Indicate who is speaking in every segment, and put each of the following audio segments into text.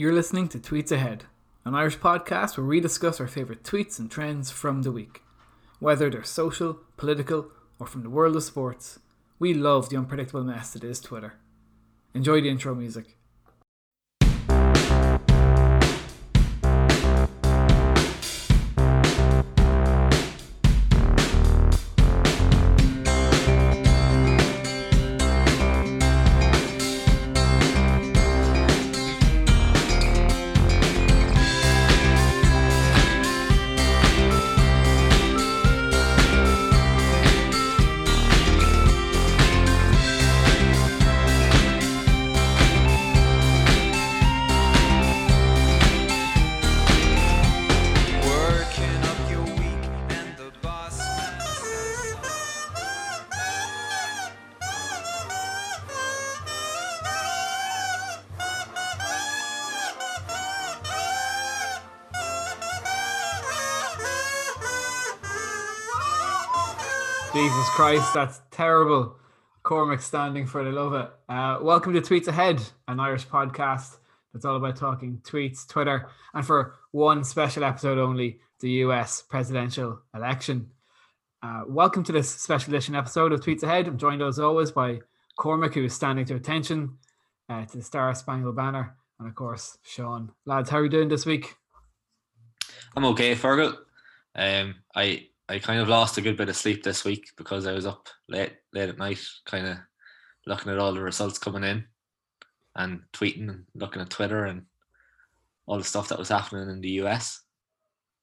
Speaker 1: You're listening to Tweets Ahead, an Irish podcast where we discuss our favourite tweets and trends from the week. Whether they're social, political, or from the world of sports, we love the unpredictable mess that is Twitter. Enjoy the intro music. Christ, that's terrible. Cormac standing for the love it. Uh, welcome to Tweets Ahead, an Irish podcast that's all about talking tweets, Twitter, and for one special episode only, the US presidential election. Uh, welcome to this special edition episode of Tweets Ahead. I'm joined as always by Cormac, who is standing to attention uh, to the Star Spangled Banner, and of course, Sean. Lads, how are you doing this week?
Speaker 2: I'm okay, Fergal. Um, I I kind of lost a good bit of sleep this week because I was up late late at night, kind of looking at all the results coming in, and tweeting and looking at Twitter and all the stuff that was happening in the US.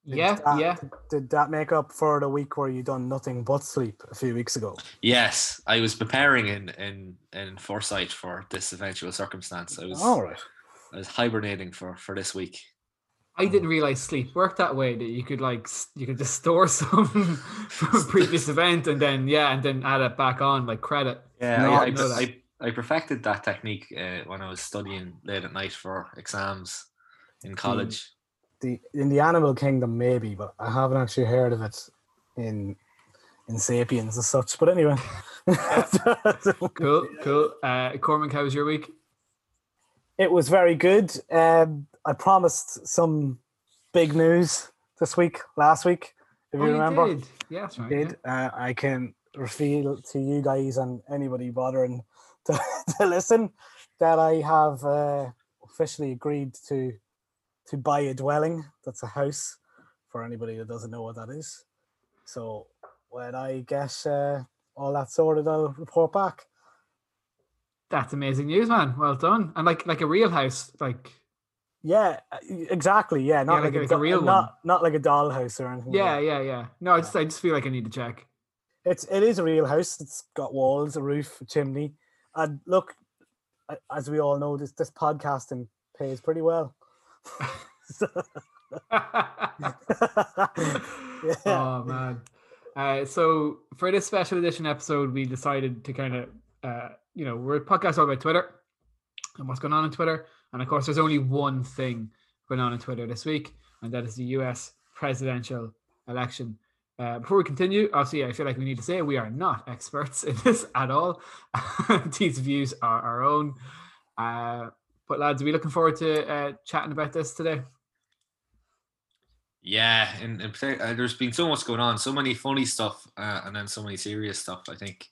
Speaker 3: Did
Speaker 1: Yeah,
Speaker 3: that-
Speaker 1: yeah.
Speaker 3: Did that make up for the week where you done nothing but sleep a few weeks ago?
Speaker 2: Yes, I was preparing in in in foresight for this eventual circumstance. I was
Speaker 3: All right.
Speaker 2: I was hibernating for for this week.
Speaker 1: I didn't realize sleep worked that way that you could like you could just store some from a previous event and then yeah and then add it back on like credit.
Speaker 2: Yeah,
Speaker 1: No,
Speaker 2: I,
Speaker 1: I
Speaker 2: I. I, I perfected that technique uh, when I was studying late at night for exams in college.
Speaker 3: The in the animal kingdom maybe, but I haven't actually heard of it in in Sapiens as such. But anyway.
Speaker 1: Cool, cool. Uh, Cormac, how was your week?
Speaker 3: It was very good. Um, I promised some big news this week, last week, if
Speaker 1: Oh,
Speaker 3: you remember.
Speaker 1: did. Yeah, right.
Speaker 3: did. Uh, I can reveal to you guys and anybody bothering to, to listen that I have uh, officially agreed to to buy a dwelling. That's a house for anybody that doesn't know what that is. So when I get uh, all that sorted, I'll report back.
Speaker 1: That's amazing news, man. Well done. And like like a real house, like
Speaker 3: Yeah, uh, exactly. Yeah, not
Speaker 1: like
Speaker 3: like,
Speaker 1: a-
Speaker 3: a,
Speaker 1: like a real
Speaker 3: not not like a dollhouse or anything.
Speaker 1: yeah,
Speaker 3: that.
Speaker 1: yeah, yeah. No, I just I just feel like I need to check.
Speaker 3: It's it is a real house. It's got walls, a roof, a chimney. And look, as we all know, this this podcasting pays pretty well. yeah.
Speaker 1: Oh man. Uh, so for this special edition episode, we decided to kind of, uh, you know, we're a podcast all about Twitter and what's going on on Twitter. And of course, there's only one thing going on on Twitter this week, and that is the U.S. presidential election. Uh, before we continue, obviously, I feel like we need to say we are not experts in this at all. These views are our own. Uh, but lads, are we looking forward to uh, chatting about this today?
Speaker 2: Yeah, and, and uh, there's been so much going on, so many funny stuff, uh, and then so many serious stuff. I think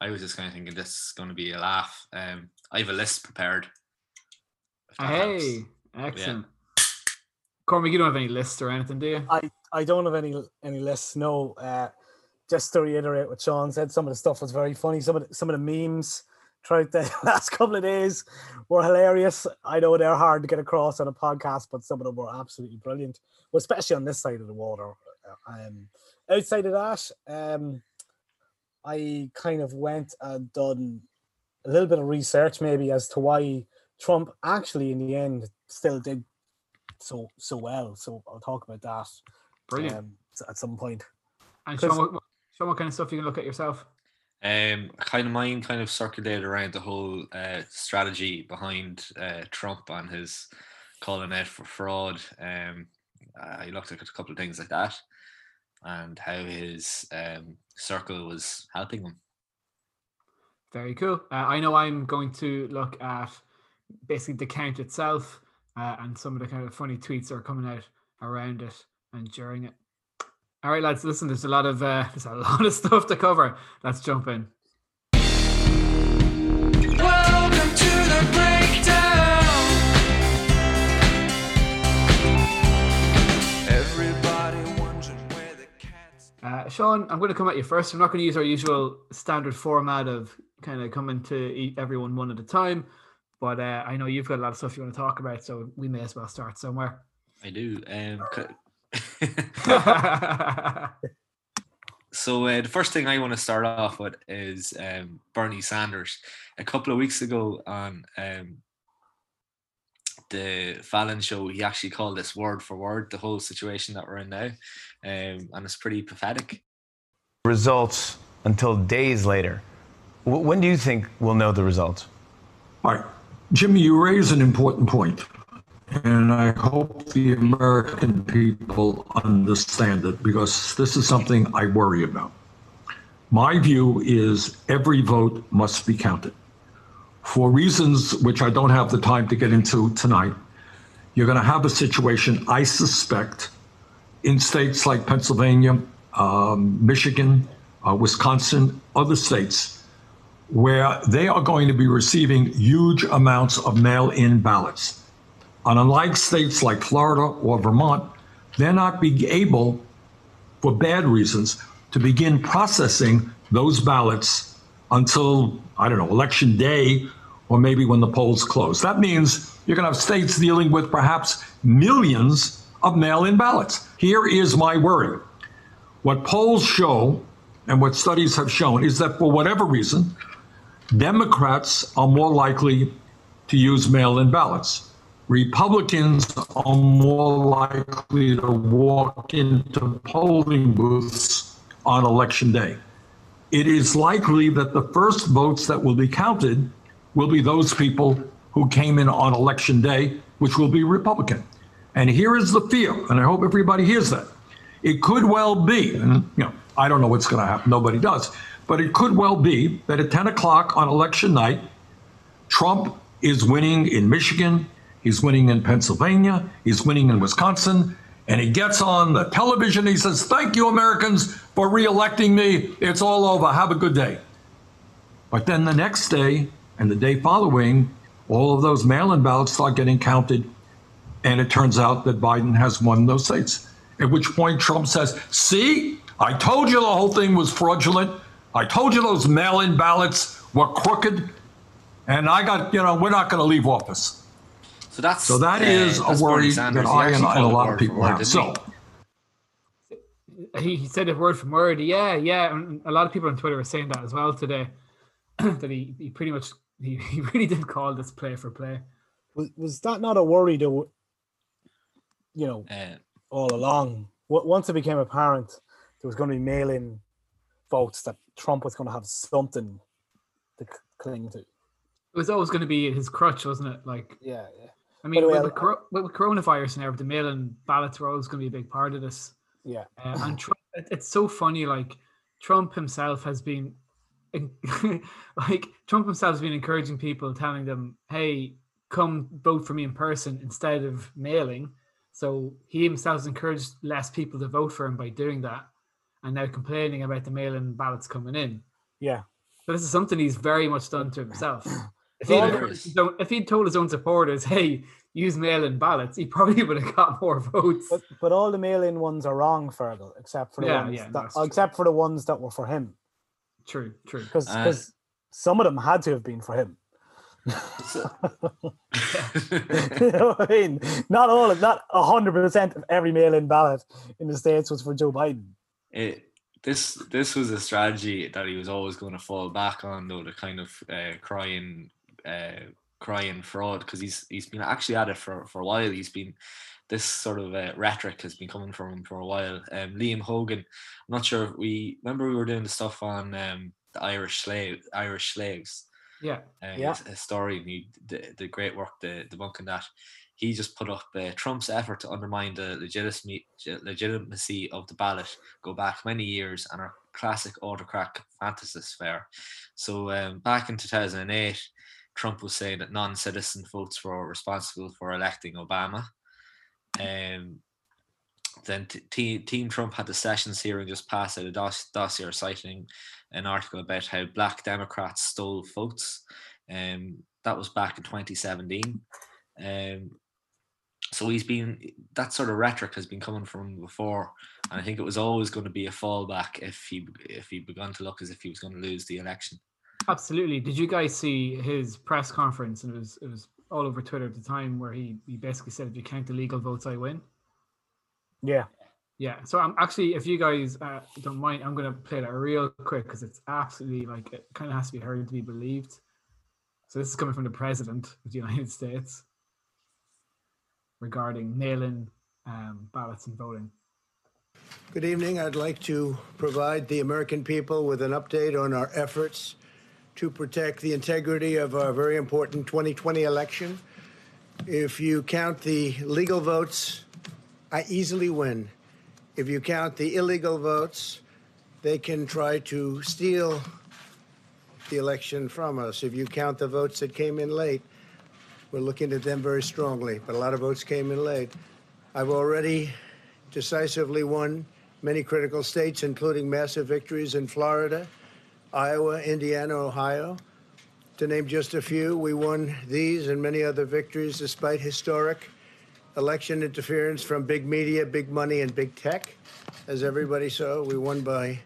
Speaker 2: I was just kind of thinking this is going to be a laugh. Um, I have a list prepared. If helps.
Speaker 1: Hey, excellent. Cormac, you don't have any lists or anything, do you?
Speaker 3: I don't have any any lists. No. Uh, just to reiterate what Sean said, some of the stuff was very funny. Some of the, some of the memes throughout the last couple of days were hilarious. I know they're hard to get across on a podcast, but some of them were absolutely brilliant, well, especially on this side of the water. Um, outside of that, um, I kind of went and done a little bit of research, maybe as to why Trump actually, in the end, still did so so well. So I'll talk about that
Speaker 1: Brilliant.
Speaker 3: um, at some point.
Speaker 1: and
Speaker 3: 'cause-
Speaker 1: Sean what, what- Sean, what kind of stuff you can look at yourself?
Speaker 2: Um, kind of mine kind of circulated around the whole uh, strategy behind uh, Trump and his calling out for fraud. Um, I looked at a couple of things like that, and how his um, circle was helping him.
Speaker 1: Very cool. Uh, I know I'm going to look at basically the count itself uh, and some of the kind of funny tweets that are coming out around it and during it. All right, lads, listen, there's a lot of uh, there's a lot of stuff to cover. Let's jump in.
Speaker 4: Welcome to the breakdown. Everybody wondering where the cat's.
Speaker 1: Uh, Sean, I'm going to come at you first. I'm not going to use our usual standard format of kind of coming to everyone one at a time, but uh, I know you've got a lot of stuff you want to talk about, so we may as well start somewhere.
Speaker 2: I do. Um, so uh, the first thing I want to start off with is um, Bernie Sanders. A couple of weeks ago on um, the Fallon show, he actually called this word for word the whole situation that we're in now, um, and it's pretty pathetic.
Speaker 5: results until days later. W- when do you think we'll know the results?
Speaker 6: All right. Jimmy, you raise an important point, and I hope the American people understand it because this is something I worry about. My view is every vote must be counted. For reasons which I don't have the time to get into tonight, you're going to have a situation, I suspect, in states like Pennsylvania, um, Michigan, uh, Wisconsin, other states, where they are going to be receiving huge amounts of mail in ballots. And unlike states like Florida or Vermont, they're not able, for bad reasons, to begin processing those ballots until, I don't know, election day or maybe when the polls close. That means you're going to have states dealing with perhaps millions of mail in ballots. Here is my worry. What polls show and what studies have shown is that for whatever reason, Democrats are more likely to use mail in ballots. Republicans are more likely to walk into polling booths on election day. It is likely that the first votes that will be counted will be those people who came in on election day, which will be Republican. And here is the fear, and I hope everybody hears that. It could well be, and you know, I don't know what's going to happen, nobody does, but it could well be that at 10 o'clock on election night, Trump is winning in Michigan, he's winning in Pennsylvania, he's winning in Wisconsin, and he gets on the television. He says, Thank you, Americans, for reelecting me. It's all over. Have a good day. But then the next day and the day following, all of those mail in ballots start getting counted, and it turns out that Biden has won those states. At which point Trump says, See, I told you the whole thing was fraudulent. I told you those mail in ballots were crooked. And I got, you know, we're not going to leave office.
Speaker 2: So that's
Speaker 6: So that
Speaker 2: uh,
Speaker 6: is a worry that I
Speaker 2: actually
Speaker 6: and, and a lot of people have. So,
Speaker 2: he?
Speaker 1: he, he said it word for word. Yeah, yeah. And a lot of people on Twitter are saying that as well today. that he, he pretty much he, he really did call this play for play.
Speaker 3: Was, was that not a worry though? You know,
Speaker 2: Uh,
Speaker 3: all along. Once it became apparent there was going to be mail-in votes that Trump was going to have something to cling to.
Speaker 1: It was always going to be his crutch, wasn't it? Like,
Speaker 3: Yeah, yeah,
Speaker 1: I mean,
Speaker 3: way,
Speaker 1: with, the
Speaker 3: I-
Speaker 1: with, coronavirus and everything, mail-in ballots were always going to be a big part of this.
Speaker 3: yeah.
Speaker 1: Uh, and Trump, it- it's so funny. Like Trump himself has been, like Trump himself has been encouraging people, telling them, "Hey, come vote for me in person instead of mailing." So he himself has encouraged less people to vote for him by doing that, and now complaining about the mail-in ballots coming in.
Speaker 3: Yeah.
Speaker 1: So this is something he's very much done to himself. If he'd,
Speaker 2: there
Speaker 1: encouraged
Speaker 2: is-
Speaker 1: his own- if he'd told his own supporters, "Hey, use mail-in ballots," he probably would have got more votes.
Speaker 3: But but all the mail-in ones are wrong, Fergal, except for the
Speaker 1: Yeah,
Speaker 3: ones
Speaker 1: yeah,
Speaker 3: that,
Speaker 1: that's true.
Speaker 3: except for the ones that were for him,
Speaker 1: True, true.
Speaker 3: because
Speaker 2: Uh,
Speaker 3: some of them had to have been for him.
Speaker 2: so-
Speaker 3: you know what I mean? Not all of not hundred percent of every mail-in ballot in the states was for Joe Biden.
Speaker 2: It, this this was a strategy that he was always going to fall back on, though, the kind of uh, crying uh, crying fraud, because he's he's been actually at it for, for a while. He's been this sort of uh, rhetoric has been coming from him for a while. Um, Liam Hogan, I'm not sure if we remember we were doing the stuff on um, the Irish slave Irish slaves.
Speaker 1: Yeah.
Speaker 2: uh,
Speaker 3: Yeah.
Speaker 2: his he the, the great work, the the monk and that. He just put up uh, Trump's effort to undermine the legitimacy, legitimacy of the ballot go back many years and are classic autocrat fantasies fair. So um, back in 2008, Trump was saying that non-citizen votes were responsible for electing Obama. Um, then t- Te- Team Trump had the Sessions hearing just passed a dos- dossier citing an article about how black Democrats stole votes. Um, that was back in 2017. Um, so he's been that sort of rhetoric has been coming from before, and I think it was always going to be a fallback if he if he begun to look as if he was going to lose the election.
Speaker 1: Absolutely. Did you guys see his press conference? And it was it was all over Twitter at the time where he he basically said, "If you count the legal votes, I win."
Speaker 3: Yeah.
Speaker 1: Yeah. So I'm actually, if you guys uh, don't mind, I'm gonna play that real quick because it's absolutely like it kind of has to be heard to be believed. So this is coming from the president of the United States regarding mail-in um, ballots and voting.
Speaker 7: Good evening. I'd like to provide the American people with an update on our efforts to protect the integrity of our very important 2020 election. If you count the legal votes, I easily win. If you count the illegal votes, they can try to steal the election from us. If you count the votes that came in late, we're looking at them very strongly, but a lot of votes came in late. I've already decisively won many critical states, including massive victories in Florida, Iowa, Indiana, Ohio. To name just a few, we won these and many other victories despite historic election interference from big media, big money, and big tech. As everybody saw, we won by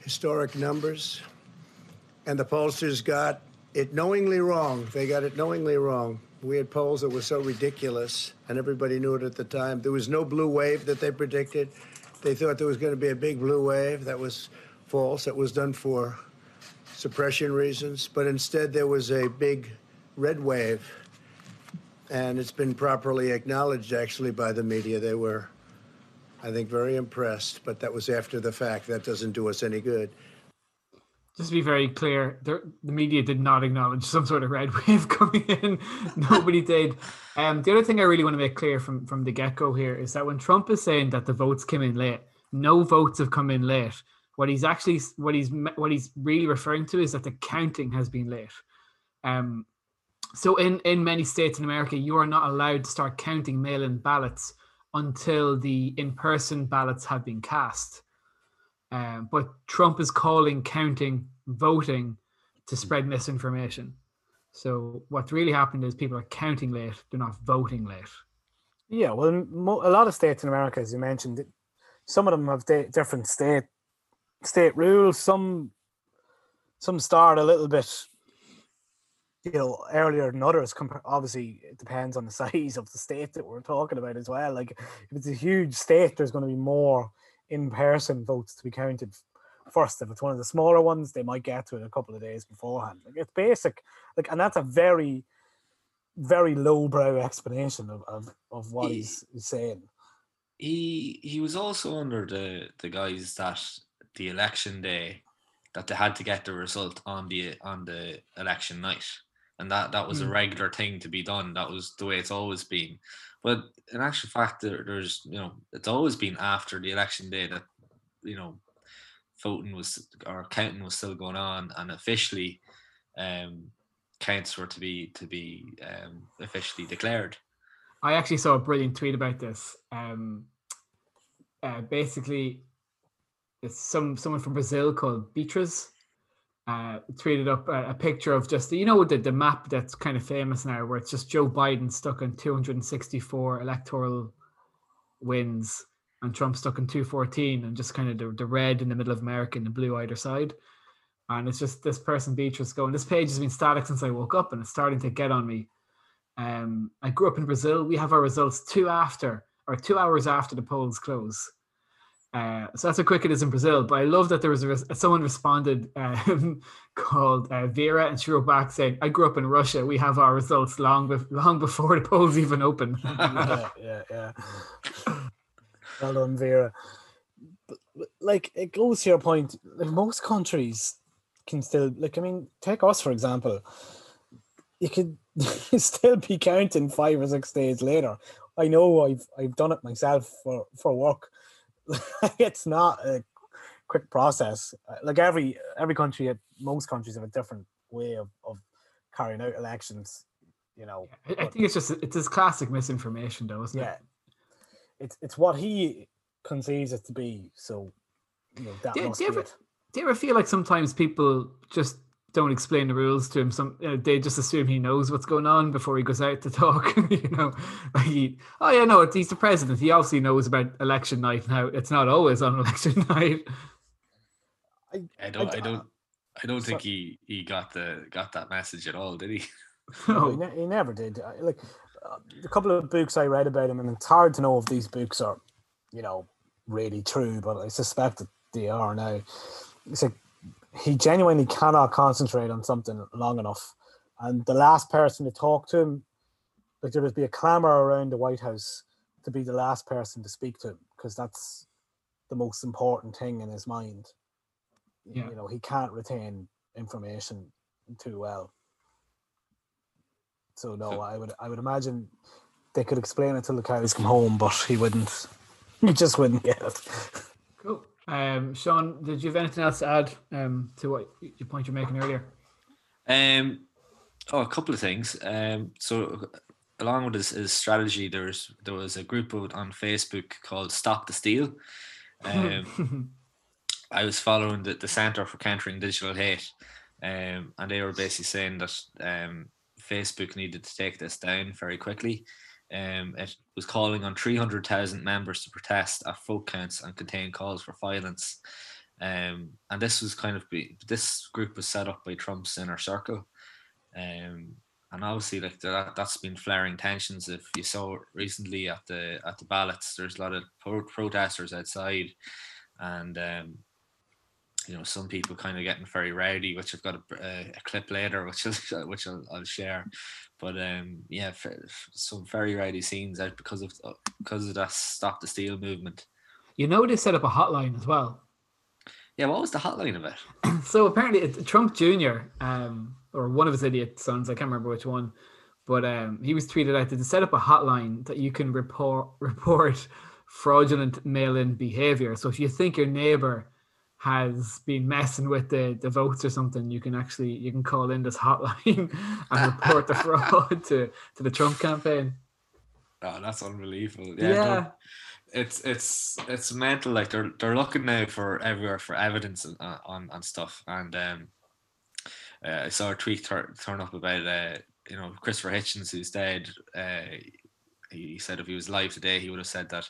Speaker 7: historic numbers. And the pollsters got it knowingly wrong. They got it knowingly wrong. We had polls that were so ridiculous, and everybody knew it at the time. There was no blue wave that they predicted. They thought there was going to be a big blue wave. That was false. That was done for suppression reasons. But instead, there was a big red wave. And it's been properly acknowledged, actually, by the media. They were, I think, very impressed. But that was after the fact. That doesn't do us any good.
Speaker 1: Just to be very clear, the, media did not acknowledge some sort of red wave coming in. Nobody did. Um, the other thing I really want to make clear from, from the get go here is that when Trump is saying that the votes came in late, no votes have come in late. What he's actually what he's what he's really referring to is that the counting has been late. Um, so in in many states in America, you are not allowed to start counting mail-in ballots until the in-person ballots have been cast. Um, but Trump is calling counting voting to spread misinformation. So what's really happened is people are counting late; they're not voting late.
Speaker 3: Yeah, well, a lot of states in America, as you mentioned, some of them have di- different state state rules. Some some start a little bit, you know, earlier than others. Obviously, it depends on the size of the state that we're talking about as well. Like, if it's a huge state, there's going to be more in-person votes to be counted first. If it's one of the smaller ones, they might get to it a couple of days beforehand. Like, it's basic, like, and that's a very very lowbrow explanation of, of, of what he's, he's saying.
Speaker 2: he he was also under the the guys that the election day that they had to get the result on the on the election night and that that was a
Speaker 1: Hmm.
Speaker 2: regular thing to be done that was the way it's always been but in actual fact there, there's you know it's always been after the election day that you know voting was or counting was still going on and officially um counts were to be to be um officially declared
Speaker 1: I actually saw a brilliant tweet about this. Um, uh, basically, it's some someone from Brazil called Beatriz uh, tweeted up a, a picture of just you know the the map that's kind of famous now, where it's just Joe Biden stuck on 264 electoral wins and Trump stuck in 214, and just kind of the, the red in the middle of America and the blue either side. And it's just this person Beatrice going, this page has been static since I woke up, and it's starting to get on me. Um, I grew up in Brazil. We have our results two after or two hours after the polls close. Uh, so that's how quick it is in Brazil. But I love that there was a, someone responded um, called uh, Vera, and she wrote back saying, "I grew up in Russia. We have our results long, bef- long before the polls even open."
Speaker 3: yeah, yeah, yeah. Well done, Vera. But, like it goes to your point. Like most countries can still like. I mean, take us for example. You could still be counting five or six days later. I know I've I've done it myself for for work. it's not a quick process. Uh, Like every every country, most countries have a different way of, of carrying out elections. You know,
Speaker 1: I, I think it's just it's his classic misinformation, though, isn't
Speaker 3: yeah,
Speaker 1: it?
Speaker 3: it's it's what he conceives it to be. So, you know, that
Speaker 1: Do,
Speaker 3: must
Speaker 1: do you ever
Speaker 3: it.
Speaker 1: do you ever feel like sometimes people just don't explain the rules to him? Some you know, they just assume he knows what's going on before he goes out to talk. you know, like he, oh yeah, no, he's the president. He obviously knows about election night now. It's not always on election night.
Speaker 2: I don't. I
Speaker 3: d-
Speaker 2: don't. I don't
Speaker 3: so-
Speaker 2: think he he got the got that message at all, did he?
Speaker 3: No, he,
Speaker 1: No.
Speaker 3: ne- he never did. I- Like uh, the couple of books I read about him, and it's hard to know if these books are, you know, really true, but I suspect that they are now. It's like he genuinely cannot concentrate on something long enough, and the last person to talk to him, like there would be a clamor around the White House to be the last person to speak to him because that's the most important thing in his mind.
Speaker 1: Yeah.
Speaker 3: You know, he can't retain information too well. So no,
Speaker 2: So-
Speaker 3: I would I would imagine they could explain it till the cows come home, but he wouldn't. He just wouldn't get it.
Speaker 1: Cool. Um, Sean, did you have anything else to add um, to what your point you're making earlier?
Speaker 2: Um, oh, a couple of things. Um, so along with his, his strategy, was there was a group on Facebook called Stop the Steal. Um, I was following the, the Center for Countering Digital Hate, um, and they were basically saying that um, Facebook needed to take this down very quickly. Um, it was calling on 300,000 members to protest at vote counts and contain calls for violence. Um, and this was kind of be, this group was set up by Trump's inner circle. Um, and obviously, like that, that's been flaring tensions. If you saw recently at the at the ballots, there's a lot of pro- protesters outside, and um, you know some people kind of getting very rowdy, which I've got a, a, a clip later, which I'll, which I'll, I'll share. But um, yeah, some very rowdy scenes out because of uh, because of that stop the steal movement.
Speaker 1: you know they set up a hotline as well.
Speaker 2: Yeah, what was the hotline about?
Speaker 1: so apparently it, Trump Jr. Um, or one of his idiot sons, I can't remember which one, but um, he was tweeted out to set up a hotline that you can report report fraudulent mail-in behavior. So if you think your neighbor has been messing with the, the votes or something, you can actually you can call in this hotline and report the fraud to, to the Trump campaign.
Speaker 2: Oh, that's unbelievable.
Speaker 1: Yeah.
Speaker 2: Yeah, it's it's it's mental. Like they're they're looking now for everywhere for evidence on on, on stuff. And um, uh, I saw a tweet tur- turn up about uh, you know Christopher Hitchens, who's dead. Uh, he, said if he was alive today, he would have said that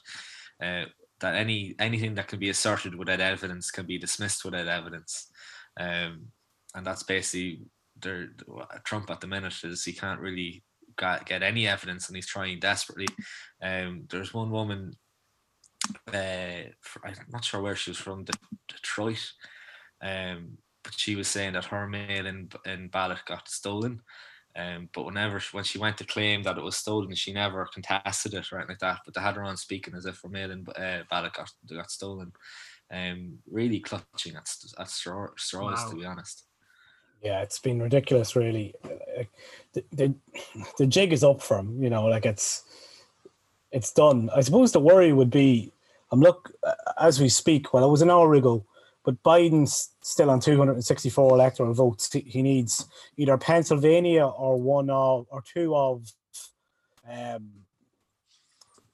Speaker 2: uh, that any anything that can be asserted without evidence can be dismissed without evidence. Um, and that's basically there. Trump at the minute is he can't really get any evidence, and he's trying desperately. Um, there's one woman. Uh, I'm not sure where she was from, De- Detroit. Um, but she was saying that her mail in, in ballot got stolen. Um, but whenever when she went to claim that it was stolen, she never contested it or anything like that. But they had her on speaking as if in uh, ballot got got stolen. Um, really clutching at, at straw, straws,
Speaker 1: Wow.
Speaker 2: to be honest.
Speaker 3: Yeah, it's been ridiculous, really. The, the the jig is up for him, you know, like it's it's done. I suppose the worry would be, I'm look as we speak. Well, it was an hour ago, but Biden's still on 264 electoral votes. He- needs either Pennsylvania or one of or two of, um,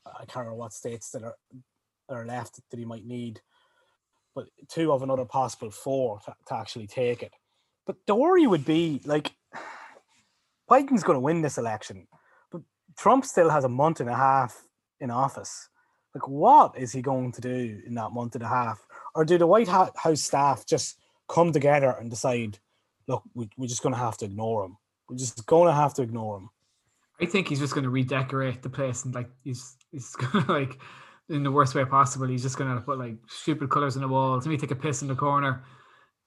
Speaker 3: I can't remember what states that are that are left that he might need, but two of another possible four to, to actually take it. But the worry would be like Biden's going to win this election, but Trump still has a month and a half in office. Like, what is he going to do in that month and a half? Or do the White House staff just come together and decide, look, we, we're just going to have to ignore him? We're just going to have to ignore him.
Speaker 1: I think he's just going to redecorate the place and like he's he's going to like in the worst way possible. He's just going to put like stupid colors on the walls. Maybe take a piss in the corner.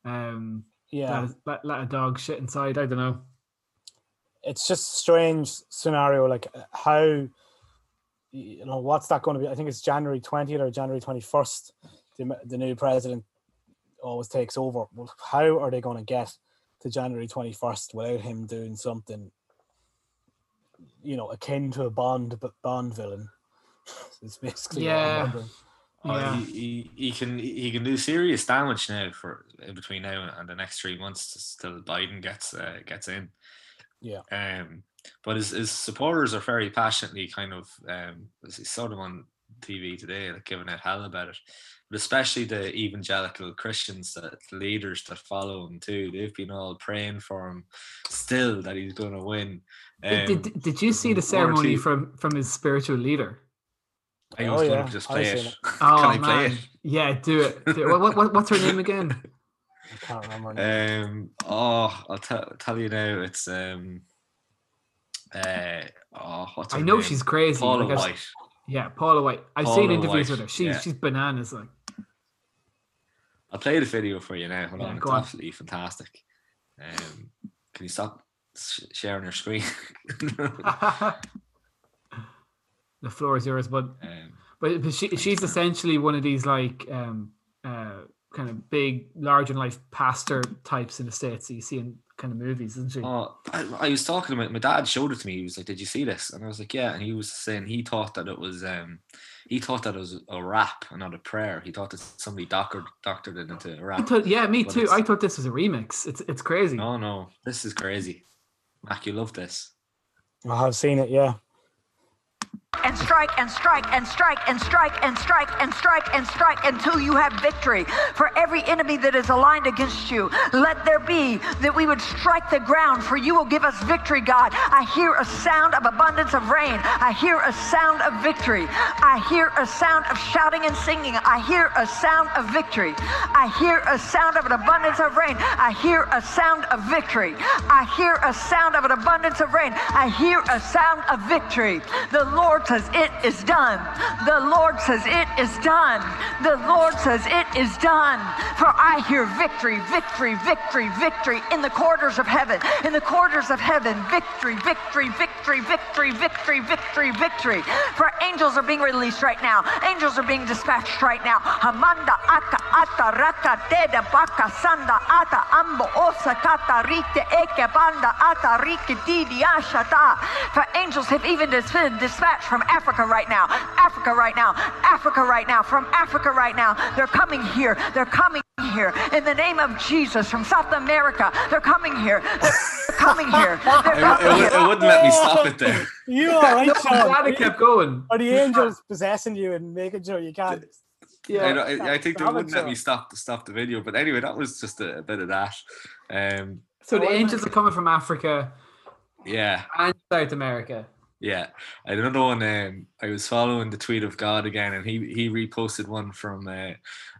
Speaker 1: Um,
Speaker 3: Yeah.
Speaker 1: let, a- let, let a dog shit inside. I don't know.
Speaker 3: it's just a strange scenario like uh, how you know what's that going to be i think it's january 20th or january 21st the, the new president always takes over well, how are they going to get to january 21st without him doing something you know akin to a bond but bond villain it's basically what I'm
Speaker 1: Yeah.
Speaker 3: wondering.
Speaker 2: Oh,
Speaker 1: Yeah.
Speaker 2: he, he, he can he can do serious damage now for in between now and the next three months till Biden gets uh, gets in.
Speaker 3: Yeah.
Speaker 2: Um, but his, his supporters are very passionately kind of um, I saw them on TV today, like giving out hell about it. But especially the evangelical Christians, that the leaders that follow him too, they've been all praying for him still that he's going to win.
Speaker 1: Did,
Speaker 2: Um,
Speaker 1: did, did you see the ceremony
Speaker 2: two-
Speaker 1: from from his spiritual leader?
Speaker 2: I
Speaker 3: Oh,
Speaker 2: was going
Speaker 3: yeah,
Speaker 2: to just play it.
Speaker 3: seen it.
Speaker 1: Oh
Speaker 2: Can I
Speaker 1: man,
Speaker 2: play it?
Speaker 1: yeah, do it. Do it. What, what, what- what's her name again?
Speaker 3: I can't remember. now.
Speaker 2: Um. Oh, I'll tell tell you now. It's um. Uh. Oh, what's her
Speaker 1: I know
Speaker 2: name?
Speaker 1: she's crazy.
Speaker 2: Paula
Speaker 1: like, I've-
Speaker 2: White.
Speaker 1: Yeah, Paula White. I've
Speaker 2: Paula
Speaker 1: seen interviews
Speaker 2: White,
Speaker 1: with her. She's
Speaker 2: yeah.
Speaker 1: she's bananas. Like,
Speaker 2: I'll play the video for you now. Hold
Speaker 1: Yeah,
Speaker 2: on. It's
Speaker 1: on.
Speaker 2: absolutely fantastic. Um. Can you stop sh- sharing your screen?
Speaker 1: the floor is yours, bud.
Speaker 2: um,
Speaker 1: But, but she she's essentially one of these like um uh kind of big, large in life pastor types in the states that you see in kind of movies, isn't she?
Speaker 2: oh, I, I was talking about my dad showed it to me. He was like, "Did you see this?" And I was like, "Yeah." And he was saying he thought that it was um he thought that it was a rap and not a prayer. He thought that somebody doctored doctored it into a rap.
Speaker 1: thought, yeah, me
Speaker 2: But
Speaker 1: too. I thought this was a remix. It's it's crazy.
Speaker 2: No, no, this is crazy. Mac, you love this.
Speaker 3: I have seen it. Yeah.
Speaker 8: And strike and strike and strike and strike and strike and strike and strike until you have victory. For every enemy that is aligned against you, let there be that we would strike the ground, for you will give us victory, God. I hear a sound of abundance of rain. I hear a sound of victory. I hear a sound of shouting and singing. I hear a sound of victory. I hear a sound of an abundance of rain. I hear a sound of victory. I hear a sound of an abundance of rain. I hear a sound of victory. The Lord says it is done. The Lord says it is done. The Lord says it is done. For I hear victory, victory, victory, victory in the quarters of heaven. In the quarters of heaven, victory, victory, victory, victory, victory, victory, victory. For angels are being released right now. Angels are being dispatched right now. Hamanda aka ata raka teda baka sanda ata ambo osa kata rite eke banda ata rike didi ashata. For angels have even been dispatched from Africa right now. Africa right now. Africa right now. From Africa right now. They're coming here. They're coming here in the name of Jesus from South America. They're coming here. They're coming here. They're
Speaker 2: It,
Speaker 8: coming
Speaker 2: it, would-
Speaker 8: here.
Speaker 2: it wouldn't let me stop it there.
Speaker 3: You all right,
Speaker 1: No,
Speaker 3: Sean?
Speaker 1: I'm glad it kept going.
Speaker 3: Are the angels possessing you and making sure you can't?
Speaker 1: Yeah,
Speaker 2: don't- I, I think they wouldn't let me
Speaker 3: Sean.
Speaker 2: stop stop the video. But anyway, that was just a, a bit of that. Um,
Speaker 1: so the
Speaker 3: Oh,
Speaker 1: angels are coming from Africa
Speaker 2: yeah,
Speaker 1: and South America.
Speaker 2: Yeah. I had another one. Um, I was following the tweet of God again, and he he reposted one from uh,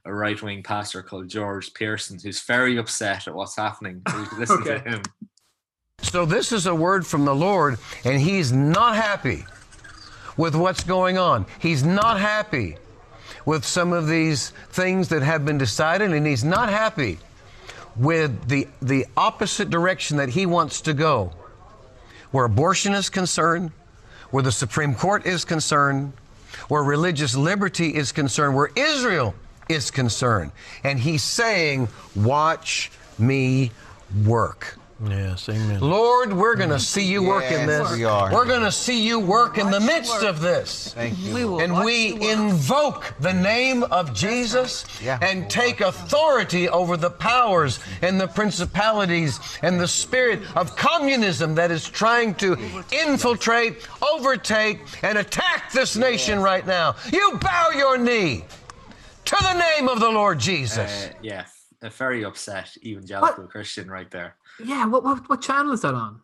Speaker 2: a right wing pastor called George Pearson, who's very upset at what's happening. So you listen
Speaker 1: Okay.
Speaker 2: to him.
Speaker 9: So this is a word from the Lord, and he's not happy with what's going on. He's not happy with some of these things that have been decided, and he's not happy with the the opposite direction that he wants to go. Where abortion is concerned, where the Supreme Court is concerned, where religious liberty is concerned, where Israel is concerned. And he's saying, Watch me work.
Speaker 10: Yes, amen.
Speaker 9: Lord, we're going to see you work in this.
Speaker 11: we are.
Speaker 9: We're going to see you work in the midst of this.
Speaker 11: Thank you.
Speaker 9: And we invoke the name of Jesus
Speaker 11: Yeah.
Speaker 9: and take authority over the powers and the principalities and the spirit of communism that is trying to infiltrate, overtake, and attack this nation right now. You bow your knee to the name of the Lord Jesus.
Speaker 2: Uh, yeah, a very upset evangelical Christian right there.
Speaker 1: Yeah, what, what what channel is that on?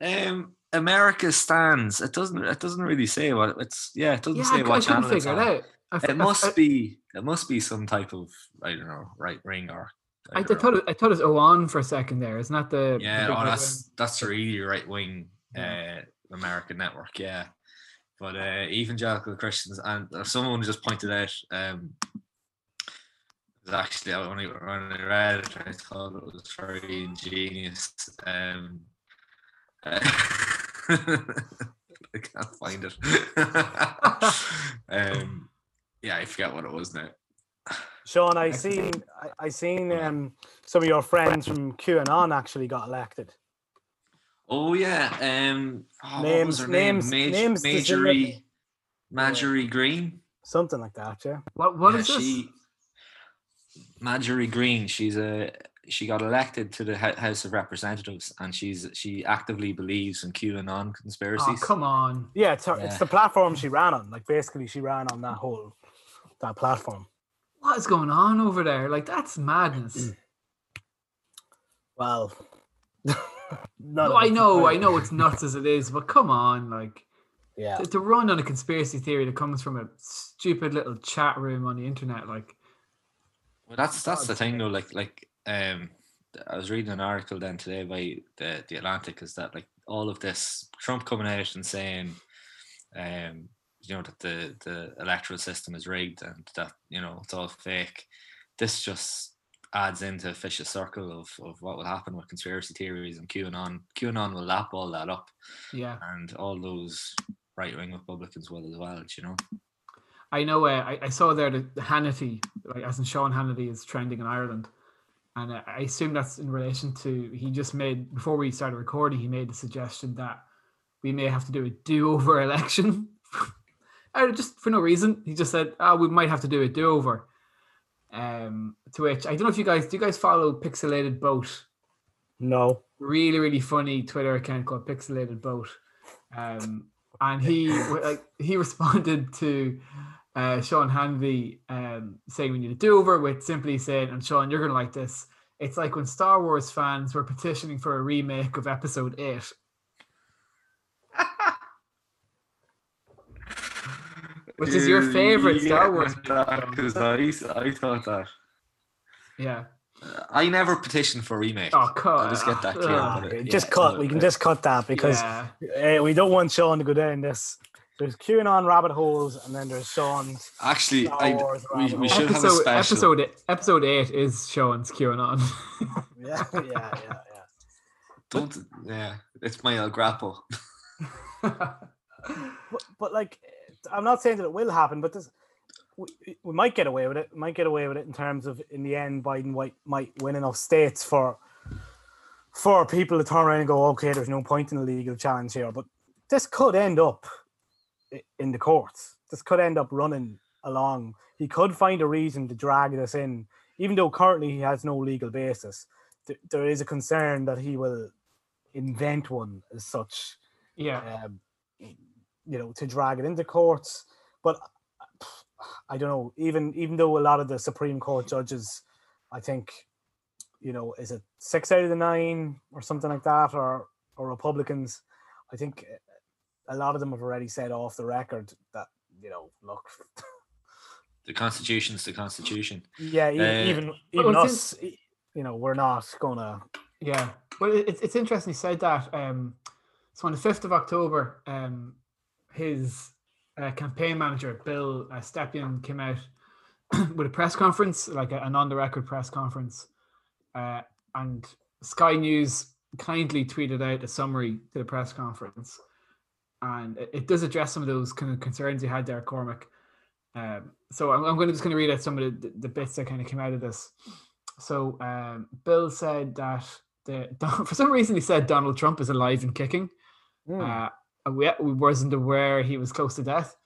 Speaker 2: Um, America stands. It doesn't. It doesn't really say what it's. Yeah, it doesn't
Speaker 1: Yeah,
Speaker 2: say
Speaker 1: I, I
Speaker 2: what
Speaker 1: couldn't
Speaker 2: channel it's
Speaker 1: figure it out. I, I
Speaker 2: It
Speaker 1: f-
Speaker 2: must
Speaker 1: I,
Speaker 2: be. It must be some type of I don't know right wing or.
Speaker 1: I, I thought it, I thought it was on for a second there. Isn't that the the
Speaker 2: Yeah,
Speaker 1: big
Speaker 2: oh, that's that's the really right wing uh, American network. Yeah, but uh, evangelical Christians and uh, someone just pointed out. Um, actually I only when I read it, I thought it was very ingenious. Um, uh, I can't find it. um, yeah, I forget what it was now.
Speaker 3: Sean, I seen I, I seen um, some of your friends from QAnon actually got elected.
Speaker 2: Oh yeah, um, oh, what was
Speaker 3: Names-
Speaker 2: her
Speaker 3: names-
Speaker 2: name? Maj-
Speaker 3: names to
Speaker 2: Marjorie. Marjorie Greene.
Speaker 3: Something like that, yeah.
Speaker 1: What what
Speaker 2: Yeah,
Speaker 1: is this?
Speaker 2: She, Marjorie Greene. She's a she got elected to the House of Representatives, and she's she actively believes in QAnon conspiracies.
Speaker 1: Oh,
Speaker 2: conspiracies.
Speaker 1: come on.
Speaker 3: Yeah, it's, her,
Speaker 2: Yeah.
Speaker 3: it's the platform she ran on. Like basically, she ran on that whole that platform.
Speaker 1: What is going on over there? Like, that's madness.
Speaker 3: Well,
Speaker 1: No, I know, I know it's nuts as it is, but come on, like
Speaker 3: Yeah,
Speaker 1: to, to run on a conspiracy theory that comes from a stupid little chat room on the internet, like
Speaker 2: Well, that's that's the thing though. Like like um, I was reading an article then today by the the Atlantic is that like all of this Trump coming out and saying, um, you know that the the electoral system is rigged and that you know it's all fake. This just adds into a vicious circle of, of what will happen with conspiracy theories and QAnon. QAnon will lap all that up,
Speaker 1: yeah.
Speaker 2: and all those right wing Republicans will as well. You know.
Speaker 1: I know. Uh, I, I saw there that Hannity, like as in Sean Hannity, is trending in Ireland, and uh, I assume that's in relation to he just made before we started recording. He made the suggestion that we may have to do a do-over election, Uh, just for no reason. He just said, "Oh, we might have to do a do-over." Um, to which I don't know if you guys do. You guys follow Pixelated Boat?
Speaker 3: no.
Speaker 1: really really funny Twitter account called Pixelated Boat, um, and he like he responded to uh, Sean Hannity um, saying we need a do over with simply saying, and Sean, you're gonna like this. It's like when Star Wars fans were petitioning for a remake of Episode Eight. Which is your favorite Star Wars?
Speaker 2: Because I, I thought that.
Speaker 1: Yeah.
Speaker 2: I never petitioned for remake.
Speaker 1: Oh, cut.
Speaker 2: I'll just get that clear.
Speaker 1: Ah,
Speaker 2: it-
Speaker 3: just
Speaker 2: yeah,
Speaker 3: cut. we can just cut that because
Speaker 1: Yeah.
Speaker 3: uh, we don't want Sean to go down this. There's QAnon rabbit holes, and then there's Sean's.
Speaker 2: Actually,
Speaker 3: Star
Speaker 2: I,
Speaker 3: Wars
Speaker 2: we,
Speaker 3: rabbit
Speaker 2: we
Speaker 3: hole.
Speaker 2: should have a
Speaker 1: episode,
Speaker 2: special.
Speaker 1: episode episode eight is Sean's QAnon.
Speaker 3: Yeah, yeah, yeah, yeah.
Speaker 2: Don't. Yeah, it's my El Grappo.
Speaker 3: But, but like, I'm not saying that it will happen, but this, we, we might get away with it. We might get away with it in terms of, in the end, Biden might might win enough states for for people to turn around and go, okay, there's no point in a legal challenge here. But this could end up i- in the courts. This could end up running along. He could find a reason to drag this in, even though currently he has no legal basis. Th- there is a concern that he will invent one as such
Speaker 1: yeah.
Speaker 3: um, you know, to drag it into courts. But I don't know. Even even though a lot of the Supreme Court judges, I think, you know, is it six out of the nine or something like that, or or Republicans? I think a lot of them have already said off the record that you know, look,
Speaker 2: The Constitution's the Constitution.
Speaker 3: yeah,
Speaker 2: Uh,
Speaker 3: even even
Speaker 1: it's
Speaker 3: us, you know, we're not gonna.
Speaker 1: Yeah, well, it's it's interesting you said that. Um, so on the fifth of October, um, his uh, campaign manager Bill uh, Stepien came out with a press conference, like a, an on the record press conference, uh, and Sky News kindly tweeted out a summary to the press conference, and it, it does address some of those kind of concerns you had there, Cormac. Um, so I'm, I'm going to just going to read out some of the, the bits that kind of came out of this. So um, Bill said that the, for some reason he said Donald Trump is alive and kicking.
Speaker 3: Hmm.
Speaker 1: Uh, we, we wasn't aware he was close to death.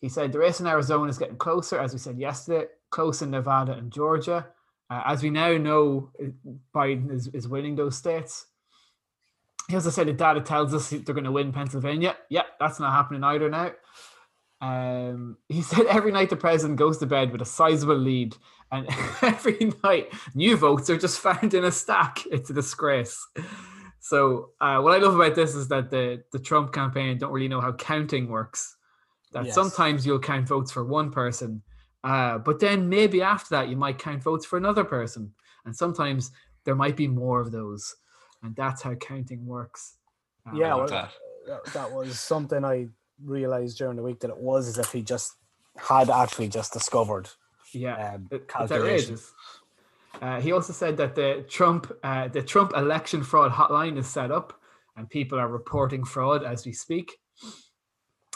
Speaker 1: He said the race in Arizona is getting closer, as we said yesterday, close in Nevada and Georgia. Uh, as we now know, Biden is, is winning those states. He also said the data tells us they're going to win Pennsylvania. Yeah, that's not happening either now. Um, he said every night the president goes to bed with a sizable lead, and every night new votes are just found in a stack. It's a disgrace. So uh, what I love about this is that the the Trump campaign don't really know how counting works. That
Speaker 3: Yes.
Speaker 1: sometimes you'll count votes for one person, uh, but then maybe after that you might count votes for another person, and sometimes there might be more of those, and that's how counting works. Uh,
Speaker 3: Yeah, well,
Speaker 2: that.
Speaker 3: that, that was something I realized during the week that it was as if he just had actually just discovered
Speaker 1: yeah.
Speaker 3: um,
Speaker 1: It- It's
Speaker 3: calculation.
Speaker 1: outrageous. Uh, he also said that the Trump uh, the Trump election fraud hotline is set up, and people are reporting fraud as we speak,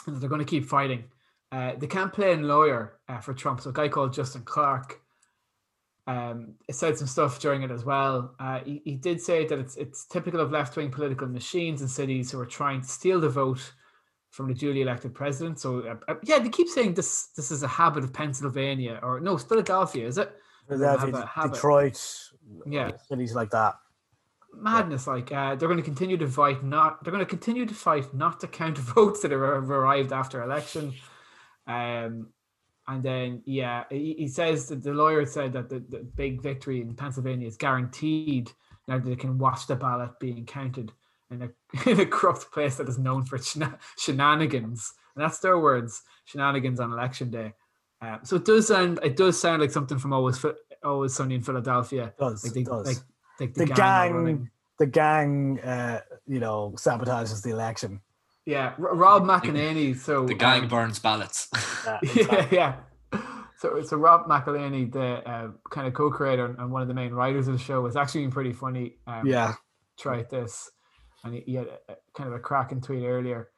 Speaker 1: and they're going to keep fighting. Uh, the campaign lawyer uh, for Trump, so a guy called Justin Clark, um, said some stuff during it as well. Uh, he, he did say that it's it's typical of left wing political machines in cities who are trying to steal the vote from the duly elected president. So uh, uh, yeah, they keep saying this this is a habit of Pennsylvania or no Philadelphia, is it?
Speaker 3: Philadelphia,
Speaker 1: habit.
Speaker 3: Detroit,
Speaker 1: Yeah.
Speaker 3: cities like that.
Speaker 1: madness. Like uh, they're going to continue to fight not. They're going to continue to fight not to count votes that have arrived after election. Um, and then yeah, he, he says that the lawyer said that the, the big victory in Pennsylvania is guaranteed now that they can watch the ballot being counted in a in a corrupt place that is known for shena- shenanigans. And that's their words, shenanigans on election day. Um, so it does sound it does sound like something from always always sunny in Philadelphia.
Speaker 3: It does,
Speaker 1: Like they,
Speaker 3: does.
Speaker 1: like like
Speaker 3: the
Speaker 1: the, gang,
Speaker 3: gang, the gang, uh, you know, sabotages the election.
Speaker 1: Yeah, R- Rob McElhenney. So
Speaker 2: The guy
Speaker 1: um,
Speaker 2: burns ballots.
Speaker 3: Yeah,
Speaker 1: yeah,
Speaker 3: exactly.
Speaker 1: yeah. So, so Rob McElhenney, the uh, kind of co-creator and- and one of the main writers of the show, was actually been pretty funny. Um,
Speaker 3: yeah.
Speaker 1: tried this, and he, he had a, a- kind of a cracking tweet earlier,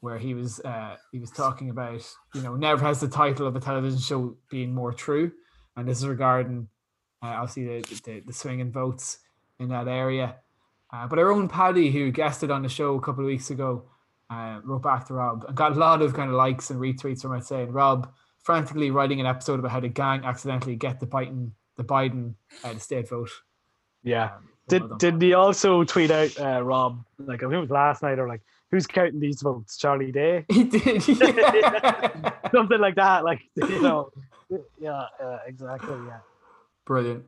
Speaker 1: where he was uh, he was talking about you know never has the title of a television show been more true, and this is regarding uh, obviously the, the the swinging votes in that area. Uh, but our own Paddy, who guested on the show a couple of weeks ago, uh, wrote back to Rob and got a lot of kind of likes and retweets from it saying Rob frantically writing an episode about how the gang accidentally get the Biden the Biden uh, the state vote.
Speaker 3: Yeah.
Speaker 1: Um,
Speaker 3: Did did he also tweet out uh, Rob like I think it was last night or like who's counting these votes? Charlie Day,
Speaker 1: he did? Yeah.
Speaker 3: something like that. Like you know, yeah, uh, exactly. Yeah,
Speaker 1: Brilliant.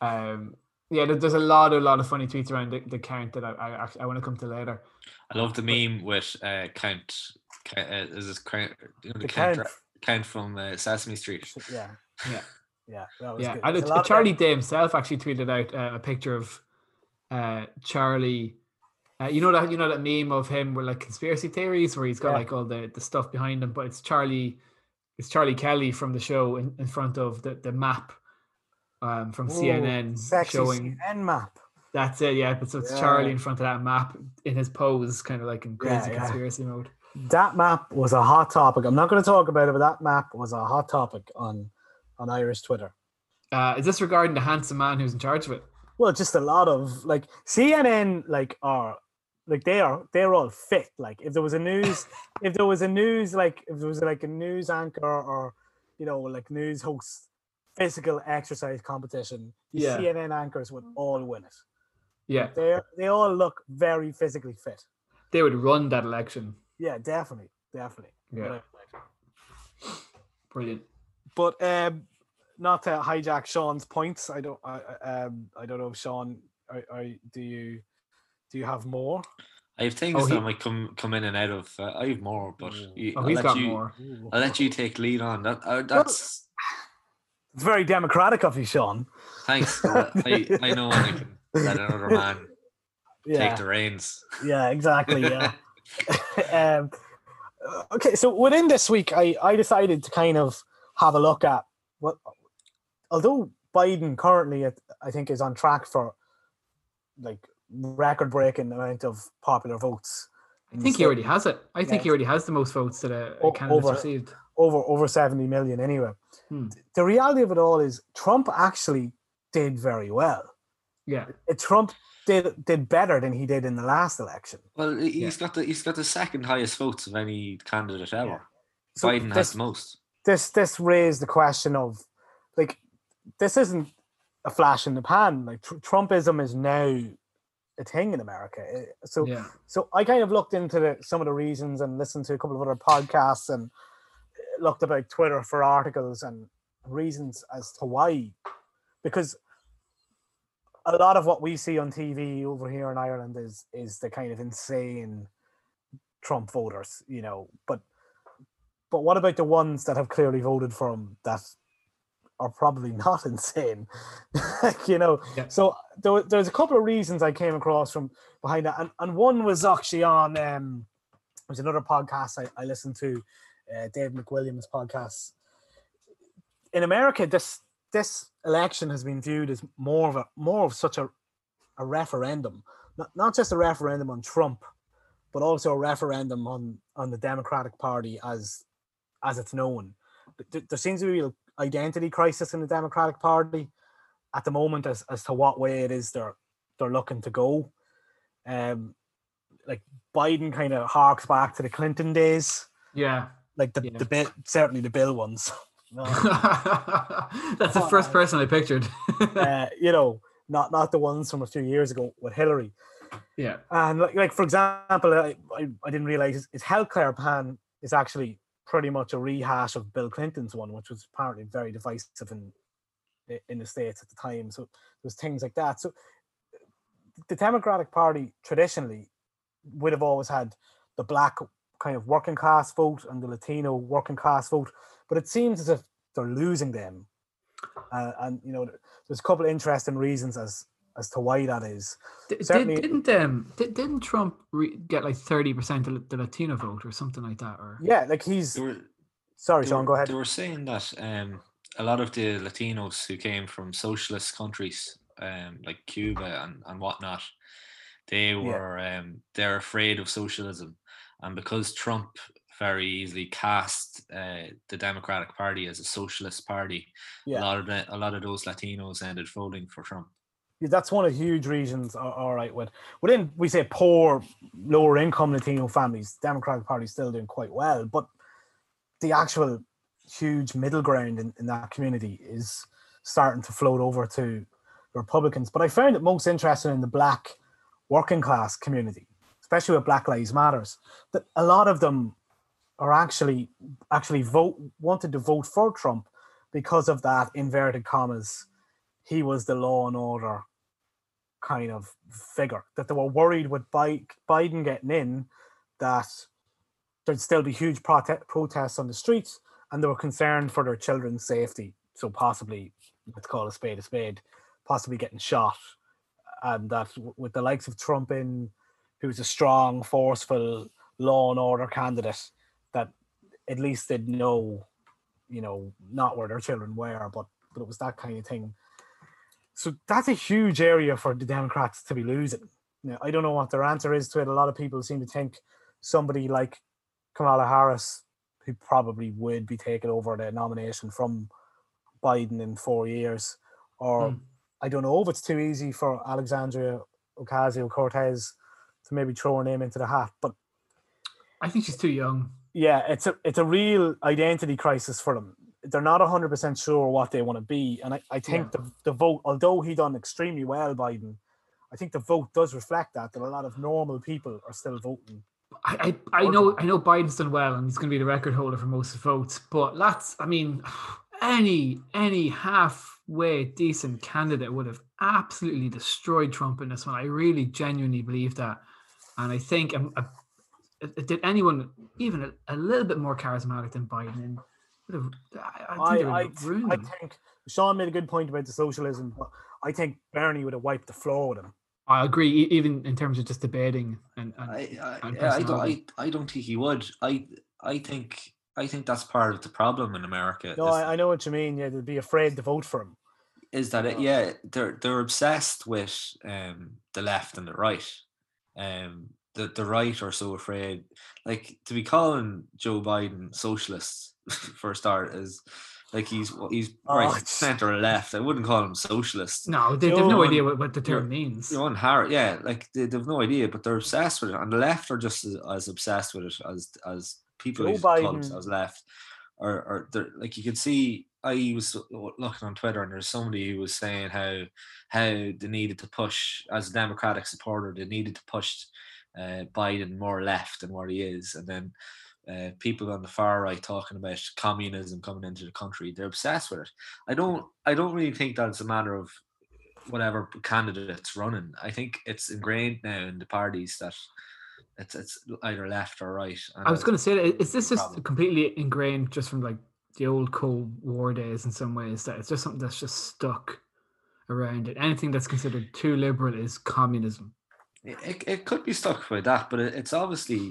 Speaker 1: Um, yeah, there's a lot, a lot of funny tweets around the, the count that I, I I want to come to later.
Speaker 2: I love the meme with uh, Count. Count uh, is this Count? You know, the,
Speaker 3: The
Speaker 2: Count,
Speaker 3: Count.
Speaker 2: Count from uh, Sesame Street.
Speaker 3: yeah,
Speaker 1: Yeah.
Speaker 3: yeah. That was
Speaker 1: Yeah,
Speaker 3: good.
Speaker 1: and
Speaker 3: There's
Speaker 1: it,
Speaker 3: a lot of
Speaker 1: Charlie Day himself actually tweeted out uh, a picture of uh, Charlie. Uh, you know that you know that meme of him with like conspiracy theories where he's got
Speaker 3: Yeah.
Speaker 1: like all the, the stuff behind him, but it's Charlie, it's Charlie Kelly from the show in, in front of the, the map um, from
Speaker 3: Ooh,
Speaker 1: CNN
Speaker 3: sexy
Speaker 1: showing
Speaker 3: CNN map.
Speaker 1: That's it. Yeah, but so it's
Speaker 3: Yeah.
Speaker 1: Charlie in front of that map in his pose, kind of like in crazy
Speaker 3: yeah.
Speaker 1: conspiracy mode.
Speaker 3: That map was a hot topic. I'm not going to talk about it, but that map was a hot topic on on Irish Twitter.
Speaker 1: Uh, is this regarding the handsome man who's in charge of it?
Speaker 3: Well, just a lot of like CNN, like are like they are they're all fit. Like if there was a news, if there was a news like if there was like a news anchor or you know like news host physical exercise competition, the
Speaker 1: Yeah.
Speaker 3: CNN anchors would all win it.
Speaker 1: Yeah,
Speaker 3: They they all look very physically fit.
Speaker 1: they would run that election.
Speaker 3: Yeah, definitely, definitely.
Speaker 1: Yeah. Brilliant.
Speaker 3: But um, not to hijack Sean's points. I don't. I I- um I don't know if Sean. I, I do you do you have more?
Speaker 2: I have things
Speaker 1: Oh, he-
Speaker 2: that might come come in and out of. Uh, I have more, but you,
Speaker 1: Oh,
Speaker 2: I'll let
Speaker 1: got
Speaker 2: you.
Speaker 1: more.
Speaker 2: I'll let you take lead on that. Uh, that's
Speaker 3: It's very democratic of you, Sean.
Speaker 2: thanks. I I know I can let another man
Speaker 3: Yeah,
Speaker 2: take the reins.
Speaker 3: yeah, exactly. Yeah. um, uh, okay, so within this week, I I decided to kind of have a look at what, although Biden currently, I think, is on track for like record-breaking amount of popular votes.
Speaker 1: I think he already has it. I think
Speaker 3: Yeah.
Speaker 1: he already has the most votes that a, a
Speaker 3: O-
Speaker 1: candidate's
Speaker 3: over-
Speaker 1: received.
Speaker 3: over over 70 million anyway.
Speaker 1: Hmm.
Speaker 3: The reality of it all is Trump actually did very well.
Speaker 1: Yeah,
Speaker 3: Uh, Trump did did better than he did in the last election.
Speaker 2: Well, he- he's got the he's got the second highest votes of any candidate ever.
Speaker 3: So
Speaker 2: Biden has
Speaker 3: this,
Speaker 2: the most.
Speaker 3: this this raised the question of like this isn't a flash in the pan. Like tr- Trumpism is now a thing in America. Uh, So
Speaker 1: yeah,
Speaker 3: so I kind of looked into the, some of the reasons and listened to a couple of other podcasts and uh, looked about Twitter for articles and reasons as to why. Because a lot of what we see on TV over here in Ireland is is the kind of insane Trump voters, you know. But but what about the ones that have clearly voted for him that are probably not insane? you know.
Speaker 1: Yeah.
Speaker 3: So there, there's a couple of reasons I came across from behind that, and, and one was actually on um, it was another podcast I, I listened to, uh, Dave McWilliams' podcast. In America, this this election has been viewed as more of a more of such a a referendum, not not just a referendum on Trump, but also a referendum on on the Democratic Party as as it's known. There, there seems to be a real identity crisis in the Democratic Party at the moment as, as to what way it is they're they're looking to go. Um, like Biden kind of harks back to the Clinton days,
Speaker 1: yeah.
Speaker 3: like the
Speaker 1: Yeah.
Speaker 3: the bill, certainly the Bill ones. No.
Speaker 1: That's the first person I pictured.
Speaker 3: uh, you know, not not the ones from a few years ago with Hillary.
Speaker 1: Yeah.
Speaker 3: And like, like for example, I, I, I didn't realize his, his healthcare plan is actually pretty much a rehash of Bill Clinton's one, which was apparently very divisive in in the states at the time. So there's things like that. So the Democratic Party traditionally would have always had the black kind of working class vote and the Latino working class vote, but it seems as if they're losing them. Uh, and you know, there's a couple of interesting reasons as as to why that is.
Speaker 1: D- Did,
Speaker 3: Certainly-
Speaker 1: didn't um did, didn't Trump re- get like thirty percent of the Latino vote or something like that? Or
Speaker 3: Yeah, like he's
Speaker 2: were,
Speaker 3: sorry,
Speaker 2: they
Speaker 3: Sean,
Speaker 2: were-
Speaker 3: go ahead.
Speaker 2: They were saying that um, a lot of the Latinos who came from socialist countries, um, like Cuba and, and whatnot, they were um, they're afraid of socialism, and because Trump very easily cast uh, the Democratic Party as a socialist party,
Speaker 3: Yeah.
Speaker 2: a lot of the, a lot of those Latinos ended voting for Trump.
Speaker 3: Yeah, that's one of the huge reasons. All right, with within we say poor, lower income Latino families, Democratic Party is still doing quite well, but the actual huge middle ground in, in that community is starting to float over to the Republicans. But I found it most interesting in the black working class community, especially with Black Lives Matters, that a lot of them are actually actually vote wanted to vote for Trump because of that inverted commas. He was the law and order kind of figure that they were worried with Biden getting in that there'd still be huge prote- protests on the streets and they were concerned for their children's safety. So possibly, let's call a spade a spade, possibly getting shot. And that with the likes of Trump in, who's a strong, forceful law and order candidate, at least they'd know, you know, not where their children were, but but it was that kind of thing. So that's a huge area for the Democrats to be losing. Now, I don't know what their answer is to it. A lot of people seem to think somebody like Kamala Harris, who probably would be taking over the nomination from Biden in four years, or
Speaker 1: Hmm.
Speaker 3: I don't know if it's too easy for Alexandria Ocasio Cortez to maybe throw her name into the hat. But
Speaker 1: I think she's too young.
Speaker 3: Yeah, it's a it's a real identity crisis for them. They're not hundred percent sure what they want to be, and I, I think the the vote, although he done extremely well, Biden, I think the vote does reflect that that a lot of normal people are still voting.
Speaker 1: I, I, I know I know Biden's done well and he's going to be the record holder for most votes, but that's I mean, any any halfway decent candidate would have absolutely destroyed Trump in this one. I really genuinely believe that, and I think um, uh, uh, did anyone even a, a little bit more charismatic than Biden and I, I think
Speaker 3: I I, I think Sean made a good point about the socialism, but I think Bernie would have wiped the floor with him.
Speaker 1: I agree, even in terms of just debating and, and,
Speaker 2: I, I,
Speaker 1: and
Speaker 2: I don't. I, I don't think he would. I I think I think that's part of the problem in America.
Speaker 3: No, I, I know what you mean. Yeah, they'd be afraid to vote for him.
Speaker 2: is that it, yeah they're they're obsessed with um the left and the right um the the right are so afraid like to be calling joe biden socialist for a start is like he's he's
Speaker 3: Oh,
Speaker 2: right center or left i wouldn't call him socialist
Speaker 1: no, they, they've no
Speaker 3: Joe-
Speaker 1: idea what, what the term means.
Speaker 2: you know, and Harris, yeah, like they, they've no idea, but they're obsessed with it. And the left are just as, as obsessed with it as as people
Speaker 3: Joe
Speaker 2: who call
Speaker 3: Biden-
Speaker 2: themselves left. Or, or they're like you could see. I was looking on Twitter, and there's somebody who was saying how how they needed to push as a Democratic supporter, they needed to push uh, Biden more left than what he is, and then. Uh, people on the far right talking about communism coming into the country they're obsessed with it i don't i don't really think that it's a matter of whatever candidate's running. I think it's ingrained now in the parties that it's it's either left or right.
Speaker 1: I was going to say, that, is this just
Speaker 2: problem.
Speaker 1: completely ingrained just from like the old Cold War days in some ways that it's just something that's just stuck around it? Anything that's considered too liberal is communism.
Speaker 2: It, it, could be stuck by that, but it, it's obviously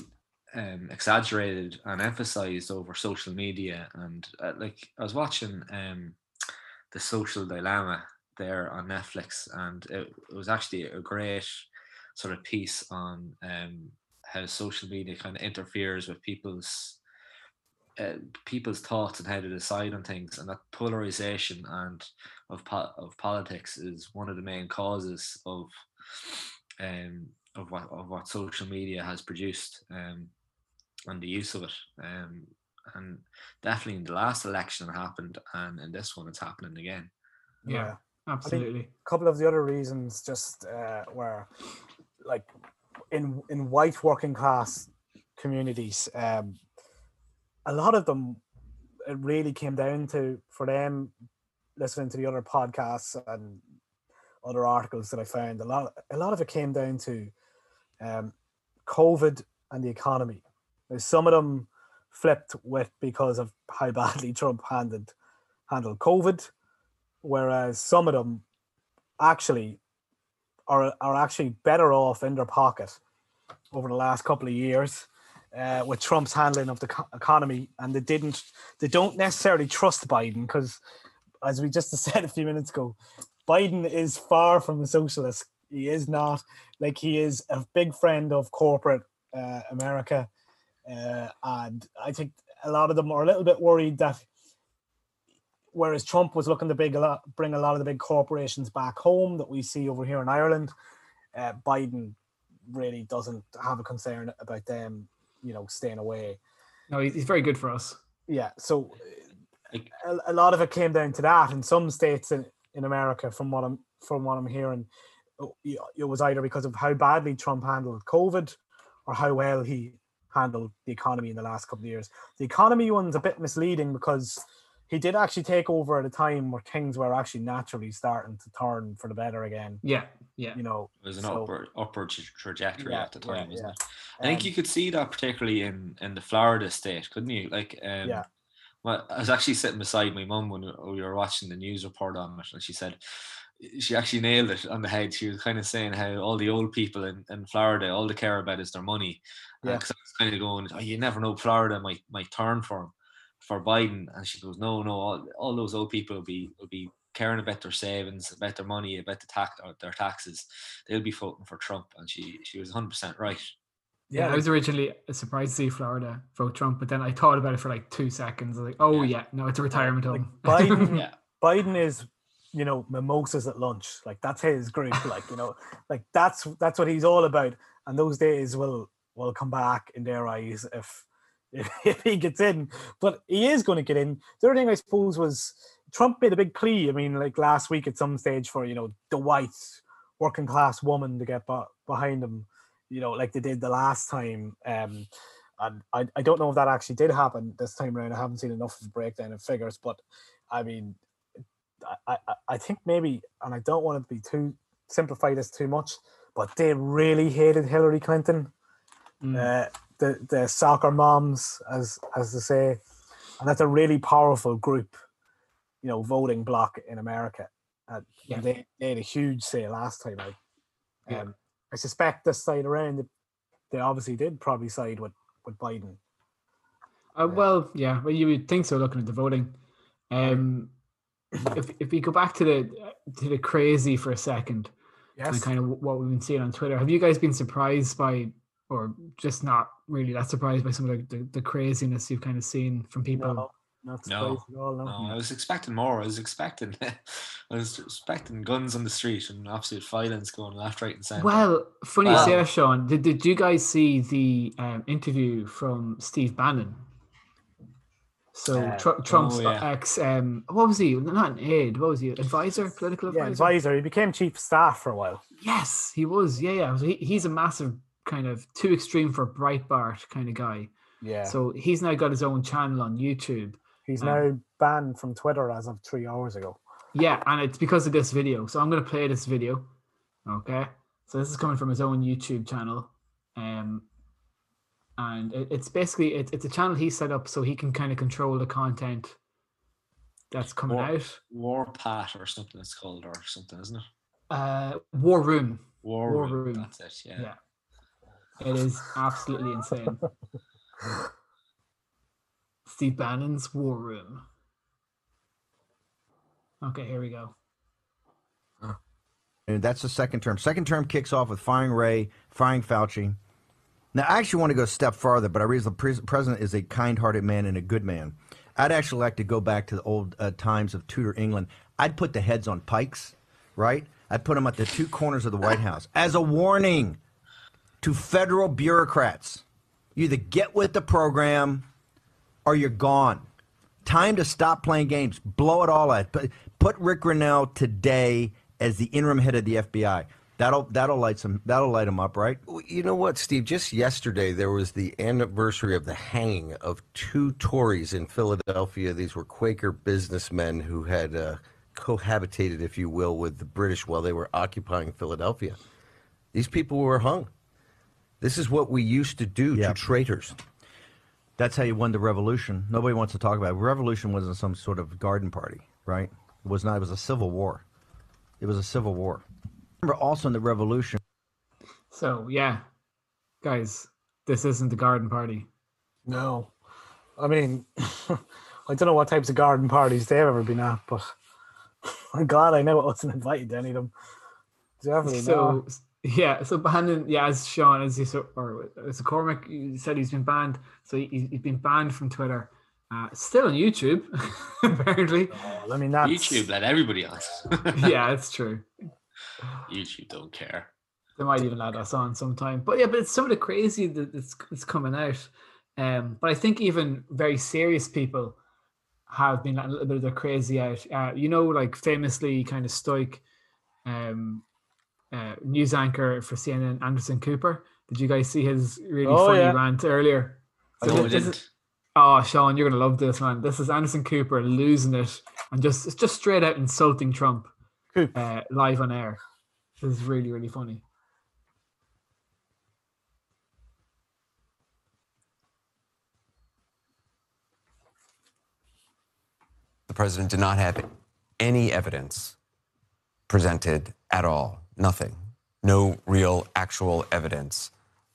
Speaker 2: um, exaggerated and emphasized over social media. And uh, like I was watching um, the Social Dilemma there on Netflix, and it, it was actually a great sort of piece on um, how social media kind of interferes with people's uh, people's thoughts and how to decide on things, and that polarization and of po- of politics is one of the main causes of um, of what of what social media has produced um, and the use of it. Um, and definitely in the last election it happened, and in this one it's happening again.
Speaker 1: Yeah. Absolutely.
Speaker 3: a couple of the other reasons just uh, were like in in white working class communities um, a lot of them it really came down to for them listening to the other podcasts and other articles that I found a lot a lot of it came down to um, COVID and the economy. Now, some of them flipped with because of how badly Trump handled handled COVID, whereas some of them actually are are actually better off in their pocket over the last couple of years uh, with Trump's handling of the co- economy, and they didn't they don't necessarily trust Biden because, as we just said a few minutes ago, Biden is far from a socialist. He is not like he is a big friend of corporate uh, America, uh, and I think a lot of them are a little bit worried that whereas Trump was looking to big a lot, bring a lot of the big corporations back home that we see over here in Ireland, uh, Biden really doesn't have a concern about them, you know, staying away.
Speaker 1: No, he's, he's very good for us.
Speaker 3: Yeah, so a, a lot of it came down to that. In some states in, in America, from what I'm from what I'm hearing, oh, it was either because of how badly Trump handled COVID or how well he handled the economy in the last couple of years. The economy one's a bit misleading because he did actually take over at a time where things were actually naturally starting to turn for the better again.
Speaker 1: Yeah, yeah.
Speaker 3: You know,
Speaker 2: It was an
Speaker 3: so-
Speaker 2: upward upward trajectory
Speaker 3: Yeah,
Speaker 2: at the
Speaker 3: yeah,
Speaker 2: time, wasn't
Speaker 3: yeah.
Speaker 2: it? I think
Speaker 3: Um,
Speaker 2: you could see that particularly in in the Florida state, couldn't you? Like, um,
Speaker 3: Yeah.
Speaker 2: Well, I was actually sitting beside my mum when we were watching the news report on it, and she said she actually nailed it on the head. She was kind of saying how all the old people in, in Florida, all they care about is their money.
Speaker 3: Yeah.
Speaker 2: Because I was kind of going, oh, you never know, Florida might might turn for him, for Biden, and she goes, no, no, all, all those old people will be will be caring about their savings, about their money, about the tax, uh, their taxes. They'll be voting for Trump, and she she was 100 percent right.
Speaker 1: Yeah, I was originally uh, surprised to see Florida vote Trump, but then I thought about it for like two seconds. I was like, oh yeah, no, it's a retirement home.
Speaker 3: Biden,
Speaker 2: Yeah.
Speaker 3: Biden is, you know, mimosas at lunch. Like that's his group. Like you know, like that's that's what he's all about. And those days will will come back in their eyes if if, if he gets in. But he is going to get in. The other thing I suppose was Trump made a big plea. I mean, like last week at some stage for you know the white working class woman to get be- behind him. You know, like they did the last time. Um, and I, I don't know if that actually did happen this time around. I haven't seen enough of a breakdown of figures, but I mean, I, I, I think maybe, and I don't want it to be too simplify this too much, but they really hated Hillary Clinton. Uh, the the soccer moms, as as they say, and that's a really powerful group, you know, voting bloc in America. Uh,
Speaker 1: Yeah.
Speaker 3: they, they had a huge say last time out.
Speaker 1: Yeah.
Speaker 3: I suspect this side around, they obviously did probably side with with Biden.
Speaker 1: Uh, well, yeah, well, you would think so. Looking at the voting, um, if if we go back to the to the crazy for a second, and
Speaker 3: Yes.
Speaker 1: kind of what we've been seeing on Twitter, have you guys been surprised by, or just not really that surprised by some of the, the, the craziness you've kind of seen from people?
Speaker 3: No, not
Speaker 2: No,
Speaker 3: at all. No.
Speaker 2: No, I was expecting more. I was expecting, I was expecting guns on the street and absolute violence going left, right, and centre.
Speaker 1: Well, funny you say
Speaker 2: Wow.
Speaker 1: that, Sean. Did, did you guys see the um, interview from Steve Bannon? So
Speaker 3: Uh,
Speaker 1: Tru- Trump's
Speaker 2: oh, yeah.
Speaker 1: ex, um, what was he? Not an aide. What was he? Advisor, political
Speaker 3: Yeah,
Speaker 1: advisor.
Speaker 3: advisor. He became chief of staff for a while.
Speaker 1: Yes, he was. Yeah, yeah. So he, he's a massive kind of too extreme for Breitbart kind of guy.
Speaker 3: Yeah.
Speaker 1: So he's now got his own channel on YouTube.
Speaker 3: He's
Speaker 1: um,
Speaker 3: now banned from Twitter as of three hours ago.
Speaker 1: Yeah, and it's because of this video. So I'm going to play this video. Okay. So this is coming from his own YouTube channel. Um, and it, it's basically it, it's a channel he set up so he can kind of control the content that's coming
Speaker 2: War,
Speaker 1: out.
Speaker 2: Warpath or something it's called, or something, isn't it?
Speaker 1: Uh, War Room.
Speaker 2: War,
Speaker 1: War
Speaker 2: Room,
Speaker 1: Room.
Speaker 2: That's it. Yeah.
Speaker 1: Yeah. It is absolutely insane. Steve Bannon's War Room. Okay, here we go.
Speaker 10: And that's the second term. Second term kicks off with firing Wray, firing Fauci. Now, I actually want to go a step farther, but I realize the pres- president is a kind hearted man and a good man. I'd actually like to go back to the old uh, times of Tudor England. I'd put the heads on pikes, right? I'd put them at the two corners of the White House as a warning to federal bureaucrats. You either get with the program or you're gone. Time to stop playing games. Blow it all out. But Put Ric Grenell today as the interim head of the FBI. That'll that'll light some that'll light him up, right?
Speaker 9: You know what, Steve? Just yesterday, there was the anniversary of the hanging of two Tories in Philadelphia. These were Quaker businessmen who had uh, cohabitated, if you will, with the British while they were occupying Philadelphia. These people were hung. This is what we used to do
Speaker 10: Yeah.
Speaker 9: to traitors.
Speaker 10: That's how you won the revolution. Nobody wants to talk about it. Revolution wasn't some sort of garden party, right? It was not. It was a civil war. It was a civil war. Remember, also in the revolution,
Speaker 1: So yeah, guys, this isn't the garden party.
Speaker 3: No. I mean, I don't know what types of garden parties they've ever been at, but I'm glad I know I wasn't invited to any of them. Definitely
Speaker 1: so
Speaker 3: not.
Speaker 1: Yeah, so Bannon, yeah, as Sean, as you saw, or as Cormac you said, he's been banned. So he, he's been banned from Twitter. Uh, still on YouTube, apparently.
Speaker 3: I mean, that's
Speaker 2: YouTube let everybody on.
Speaker 1: yeah, it's true.
Speaker 2: YouTube don't care.
Speaker 1: They might even let us on sometime. But yeah, but it's some of the crazy that it's, it's coming out. Um, but I think even very serious people have been letting a little bit of their crazy out. Uh, you know, like famously kind of stoic um, uh, news anchor for CNN, Anderson Cooper. Did you guys see his really
Speaker 3: Oh,
Speaker 1: funny
Speaker 3: yeah.
Speaker 1: rant earlier? So
Speaker 2: I
Speaker 1: this
Speaker 2: didn't.
Speaker 1: is- oh, Sean, you're gonna love this, man. This is Anderson Cooper losing it and just it's just straight out insulting Trump uh, live on air. This is really really funny.
Speaker 11: The president did not have any evidence presented at all. Nothing. No real, actual evidence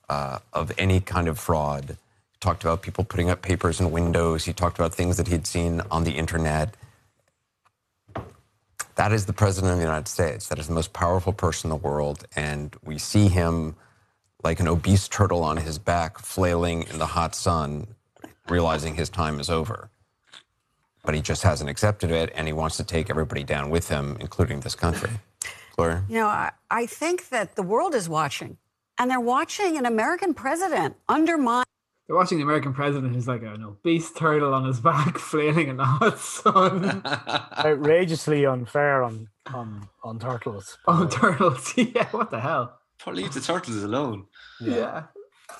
Speaker 11: uh, of any kind of fraud. He talked about people putting up papers in windows. He talked about things that he'd seen on the internet. That is the president of the United States. That is the most powerful person in the world. And we see him like an obese turtle on his back, flailing in the hot sun, realizing his time is over but he just hasn't accepted it, and he wants to take everybody down with him, including this country. Gloria?
Speaker 12: You know, I, I think that the world is watching, and they're watching an American president undermine.
Speaker 1: They're watching the American president who's like an obese turtle on his back, flailing in the hot sun.
Speaker 3: outrageously unfair on on on turtles.
Speaker 1: oh, turtles! Yeah, what the hell?
Speaker 2: Probably leave the turtles alone.
Speaker 1: Yeah,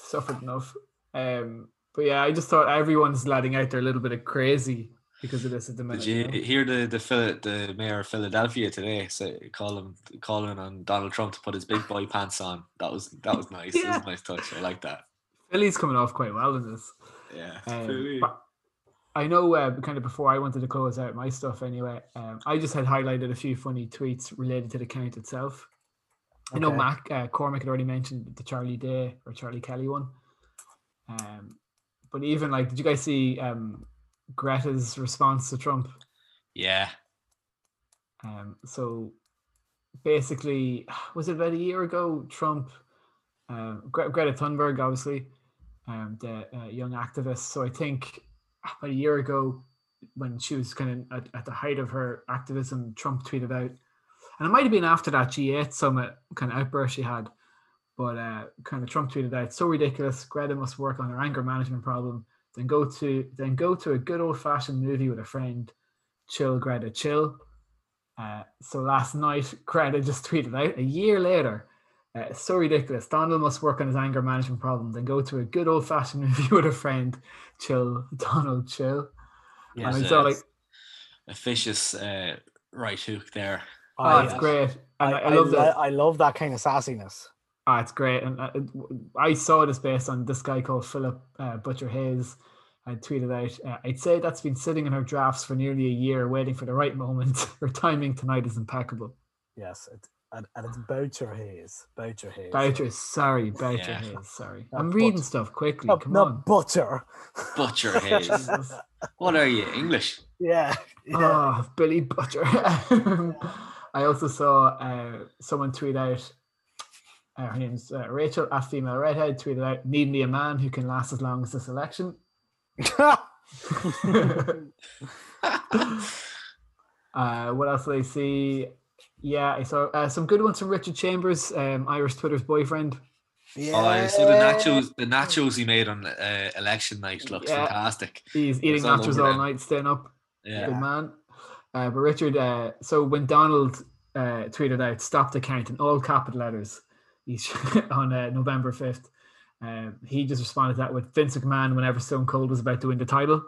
Speaker 1: suffered enough. Um, but yeah, I just thought everyone's letting out their little bit of crazy because of this at the minute.
Speaker 2: Did you
Speaker 1: you know?
Speaker 2: hear the the, Phil- the mayor of Philadelphia today say call him calling on Donald Trump to put his big boy pants on? That was that was nice. It was a nice touch. I like that.
Speaker 1: Philly's coming off quite well in this.
Speaker 2: Yeah.
Speaker 1: Um, I know uh, kind of before I wanted to close out my stuff anyway, um, I just had highlighted a few funny tweets related to the count itself. I know Mac uh, Cormac had already mentioned the Charlie Day or Charlie Kelly one. Um, but even like, did you guys see um, Greta's response to Trump?
Speaker 2: Yeah.
Speaker 1: Um, so basically, was it about a year ago? Trump, uh, Gre- Greta Thunberg, obviously, um, the uh, young activist. So I think about a year ago, when she was kind of at, at the height of her activism, Trump tweeted out, and it might have been after that G8 summit kind of outburst she had, but uh, kind of Trump tweeted out, "So ridiculous. Greta must work on her anger management problem. Then go to then go to a good old fashioned movie with a friend. Chill, Greta, chill." Uh, so last night, Greta just tweeted out a year later. Uh, so ridiculous. Donald must work on his anger management problem. Then go to a good old fashioned movie with a friend. Chill, Donald, chill.
Speaker 2: Yeah,
Speaker 1: and
Speaker 2: it's
Speaker 1: it's all like,
Speaker 2: a vicious uh, right hook there.
Speaker 1: oh, it's great.
Speaker 3: I,
Speaker 1: I,
Speaker 3: I,
Speaker 1: I love
Speaker 3: li-
Speaker 1: that.
Speaker 3: I love that kind of sassiness.
Speaker 1: Ah, it's great. And uh, I saw this based on this guy called Philip uh, Butcher Hayes. I tweeted out, uh, I'd say that's been sitting in her drafts for nearly a year, waiting for the right moment. her timing tonight is impeccable.
Speaker 3: Yes, it, and, and it's Boucher Hayes. Boucher Hayes.
Speaker 1: Boucher, sorry, Boucher
Speaker 2: Yeah.
Speaker 1: Hayes, sorry.
Speaker 3: Not
Speaker 1: I'm reading stuff quickly.
Speaker 3: No,
Speaker 1: Come
Speaker 3: not
Speaker 1: on.
Speaker 3: Butcher.
Speaker 2: Butcher Hayes. what are you, English?
Speaker 3: Yeah. yeah.
Speaker 1: Oh, Billy Butcher. I also saw uh, someone tweet out, uh, her name's uh, Rachel, a female redhead, tweeted out, need me a man who can last as long as this election. uh, what else did I see? Yeah, I saw uh, some good ones from Richard Chambers, um, Irish Twitter's boyfriend.
Speaker 2: Oh, I saw the nachos. The nachos he made on uh, election night looks
Speaker 1: Yeah.
Speaker 2: fantastic.
Speaker 1: He's eating
Speaker 2: It's all
Speaker 1: nachos
Speaker 2: over
Speaker 1: all
Speaker 2: them.
Speaker 1: night, staying up.
Speaker 2: Yeah.
Speaker 1: Good man. Uh, but Richard, uh, so when Donald uh, tweeted out "Stop the count" in all capital letters each on uh, November fifth, um, he just responded to that with Vince McMahon whenever Stone Cold was about to win the title.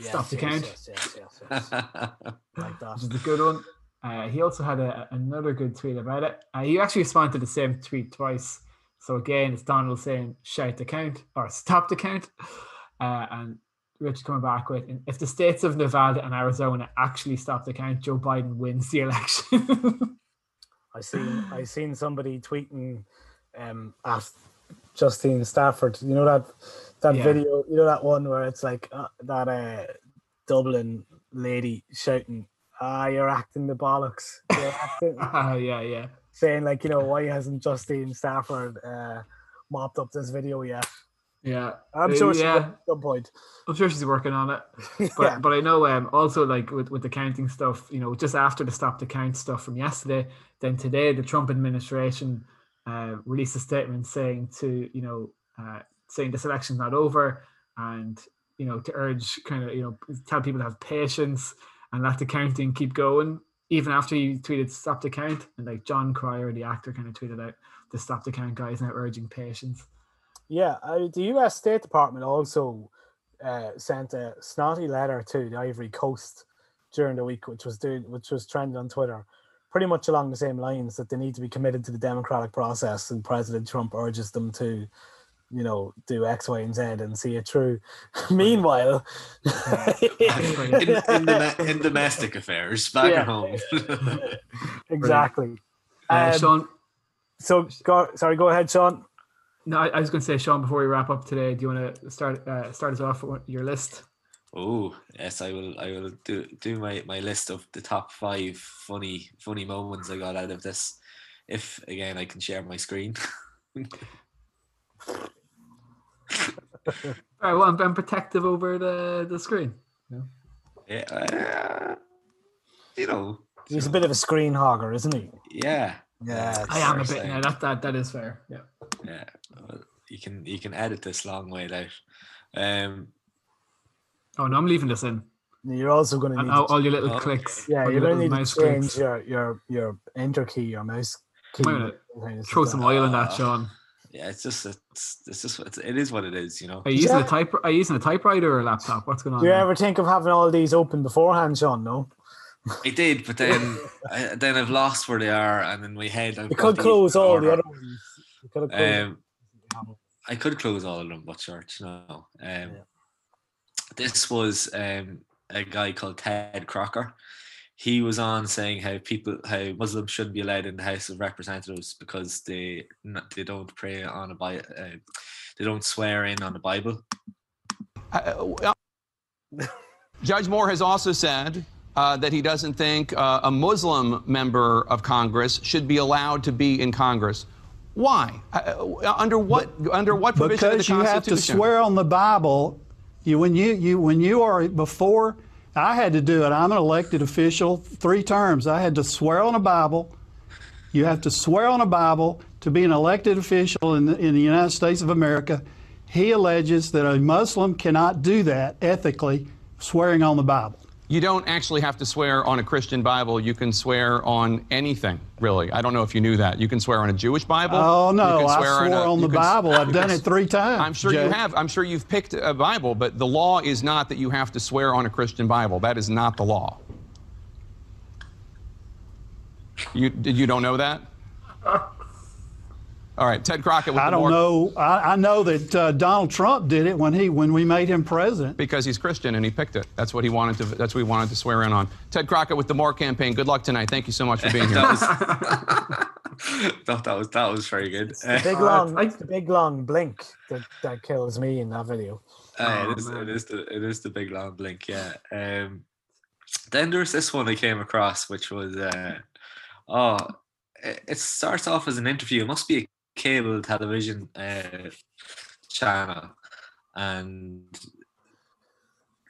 Speaker 1: Stop the
Speaker 3: Yes,
Speaker 1: count.
Speaker 3: yes, yes, yes, yes, yes. like that.
Speaker 1: which is a good one. Uh, he also had a, another good tweet about it. Uh, he actually responded to the same tweet twice. So again, it's Donald saying "shout the count" or "stop the count," uh, and Rich coming back with, "If the states of Nevada and Arizona actually stop the count, Joe Biden wins the election."
Speaker 3: I seen I seen somebody tweeting um at Justine Stafford. You know that that
Speaker 1: Yeah.
Speaker 3: video. You know that one where it's like uh, that uh, Dublin lady shouting, "Ah, you're acting the bollocks." You're acting,
Speaker 1: Ah, yeah, yeah,
Speaker 3: saying like, you know, why hasn't Justine Stafford uh, mopped up this video yet?
Speaker 1: Yeah.
Speaker 3: I'm
Speaker 1: Uh,
Speaker 3: sure she will
Speaker 1: yeah.
Speaker 3: at some point.
Speaker 1: I'm sure she's working on it. But
Speaker 3: Yeah.
Speaker 1: but I know um also like with, with the counting stuff, you know, just after the stop the count stuff from yesterday, then today the Trump administration uh, released a statement saying to, you know, uh, saying this election's not over and you know, to urge kind of, you know, tell people to have patience and let the counting keep going. Even after he tweeted stop the count, and like Jon Cryer, the actor, kind of tweeted out the stop the count guys now urging patience.
Speaker 3: Yeah, uh, the U.S. State Department also uh, sent a snotty letter to the Ivory Coast during the week, which was doing, which was trending on Twitter, pretty much along the same lines that they need to be committed to the democratic process, and President Trump urges them to, you know, do X, Y, and Z and see it through. Meanwhile,
Speaker 2: in, in, the, in domestic affairs back
Speaker 3: Yeah.
Speaker 2: at home.
Speaker 3: exactly.
Speaker 1: Uh,
Speaker 3: Um,
Speaker 1: Sean,
Speaker 3: So, go, sorry, go ahead, Sean.
Speaker 1: No, I, I was going to say, Sean. Before we wrap up today, do you want to start uh, start us off with your list?
Speaker 2: Oh yes, I will. I will do do my, my list of the top five funny funny moments I got out of this. If again I can share my screen.
Speaker 1: All right, well, I'm, I'm protective over the the screen.
Speaker 2: yeah, uh, you know.
Speaker 3: He's a bit of a screen hogger, isn't he?
Speaker 2: Yeah.
Speaker 3: Yeah,
Speaker 1: I am a bit.
Speaker 2: saying.
Speaker 1: Yeah, that that that is fair. Yeah.
Speaker 2: Yeah, well, you can you can edit this long way out. Um,
Speaker 1: Oh no, I'm leaving this in.
Speaker 3: You're also going to
Speaker 1: And
Speaker 3: need
Speaker 1: all, all your little
Speaker 2: Okay.
Speaker 1: clicks.
Speaker 3: Yeah, you're
Speaker 1: your
Speaker 3: gonna need
Speaker 1: mouse
Speaker 3: to change
Speaker 1: clicks.
Speaker 3: your your your enter key, your mouse key.
Speaker 1: Wait a minute.
Speaker 3: kind of
Speaker 1: Throw some oil in that. Sean.
Speaker 2: yeah, it's just it's it's just it's, it is what it is, you know.
Speaker 1: Are you using
Speaker 3: Yeah.
Speaker 1: a type? Are you using a typewriter or a laptop? What's going on?
Speaker 3: Do you
Speaker 1: there?
Speaker 3: ever think of having all these open beforehand, Sean? No.
Speaker 2: I did, but then I, then I've lost where they are, and in my head I've
Speaker 3: You
Speaker 2: got
Speaker 3: could
Speaker 2: these
Speaker 3: close
Speaker 2: in
Speaker 3: all the other ones. You could have.
Speaker 2: Um, I could close all of them, but church, no. Um, This was um, a guy called Ted Crockett. He was on saying how people, how Muslims shouldn't be allowed in the House of Representatives because they they don't pray on a Bible, uh, they don't swear in on the Bible.
Speaker 13: Judge Moore has also said uh, that he doesn't think uh, a Muslim member of Congress should be allowed to be in Congress. Why? Uh, uh, under what? under what provision of the
Speaker 14: because you have to swear on the Bible. You when you you when you are before I had to do it. I'm an elected official, three terms. I had to swear on a Bible. You have to swear on a Bible to be an elected official in the, in the United States of America. He alleges that a Muslim cannot do that ethically, swearing on the Bible.
Speaker 13: You don't actually have to swear on a Christian Bible. You can swear on anything, really. I don't know if you knew that. You can swear on a Jewish Bible.
Speaker 14: Oh, no,
Speaker 13: You can
Speaker 14: I
Speaker 13: swear
Speaker 14: swore
Speaker 13: a-
Speaker 14: on the
Speaker 13: can
Speaker 14: Bible. I've done
Speaker 13: can
Speaker 14: it three times,
Speaker 13: I'm sure you have. I'm sure you've picked a Bible, but the law is not that you have to swear on a Christian Bible. That is not the law. You you don't know that? All right, Ted Crockett. With
Speaker 14: I
Speaker 13: the
Speaker 14: don't
Speaker 13: more-
Speaker 14: know. I, I know that uh, Donald Trump did it when he when we made him president.
Speaker 13: Because he's Christian and he picked it. That's what he wanted to. That's what he wanted to swear in on. Ted Crockett with the Moore campaign. Good luck tonight. Thank you so much for being here.
Speaker 2: Thought that was that was very good.
Speaker 3: The big long, it's the big long blink that, that kills me in that video.
Speaker 2: Uh,
Speaker 1: Oh,
Speaker 2: it, is, it is the it is the big long blink, yeah. Um, then there's this one I came across, which was uh, oh, it, it starts off as an interview. It must be a cable television uh, channel, and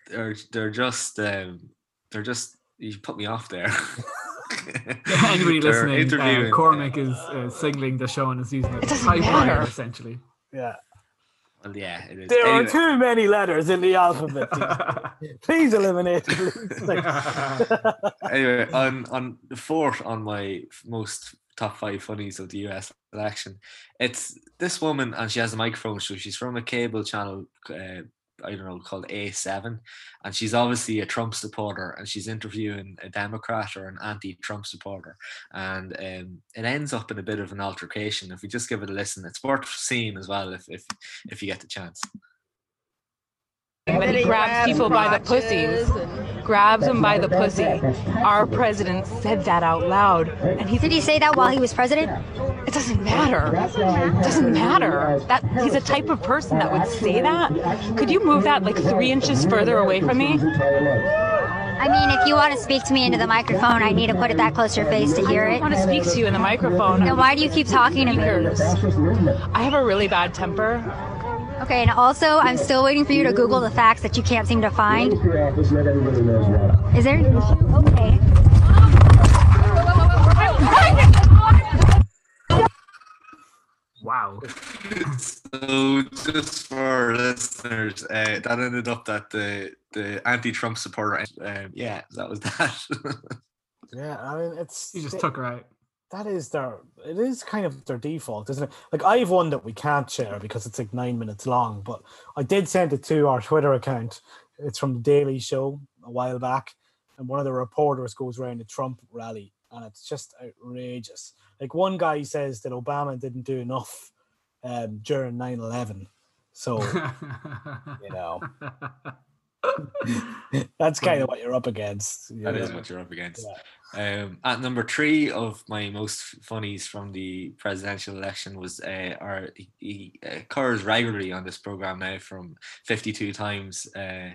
Speaker 2: they're they're just um, they're just you put me off there.
Speaker 1: Anybody listening, uh, Cormac is uh, signaling the show and is using a
Speaker 3: doesn't
Speaker 1: typewriter
Speaker 3: matter.
Speaker 1: essentially.
Speaker 3: Yeah.
Speaker 2: Well, yeah, it is.
Speaker 3: There
Speaker 2: Anyway,
Speaker 3: are too many letters in the alphabet. Please eliminate. Please.
Speaker 2: Anyway, on on the fourth on my most top five funnies of the US election, it's this woman and she has a microphone. So she's from a cable channel. Uh, I don't know, called A7, and she's obviously a Trump supporter, and she's interviewing a Democrat or an anti-Trump supporter, and um, it ends up in a bit of an altercation. If we just give it a listen, it's worth seeing as well if if if you get the chance.
Speaker 15: But he grabs people by the pussies. Grabs them by the pussy. Our president said that out loud. And he
Speaker 16: Did he say that while he was president?
Speaker 15: It doesn't matter. It doesn't matter. That he's a type of person that would say that. Could you move that like three inches further away from me?
Speaker 16: I mean, if you want to speak to me into the microphone, I need to put it that close to your face to hear it.
Speaker 15: I want to speak to you in the microphone.
Speaker 16: Then why do you keep talking to me?
Speaker 15: I have a really bad temper.
Speaker 16: Okay, and also, I'm still waiting for you to Google the facts that you can't seem to find. Is there? Okay.
Speaker 1: Wow.
Speaker 2: So just for listeners, uh, that ended up that the the anti-Trump supporter, um, yeah, that was that.
Speaker 3: Yeah, I mean, it's
Speaker 1: He just
Speaker 3: it-
Speaker 1: took her out.
Speaker 3: That is their it is kind of their default, isn't it? Like I have one that we can't share because it's like nine minutes long, but I did send it to our Twitter account. It's from the Daily Show a while back, and one of the reporters goes around a Trump rally, and it's just outrageous. Like one guy says that Obama didn't do enough um, during 9-11. So you know that's kind of what you're up against. you
Speaker 2: That is
Speaker 3: know?
Speaker 2: what you're up against. Um, at number three of my most funnies from the presidential election was uh, our he, he occurs regularly on this program now from 52 times. Uh,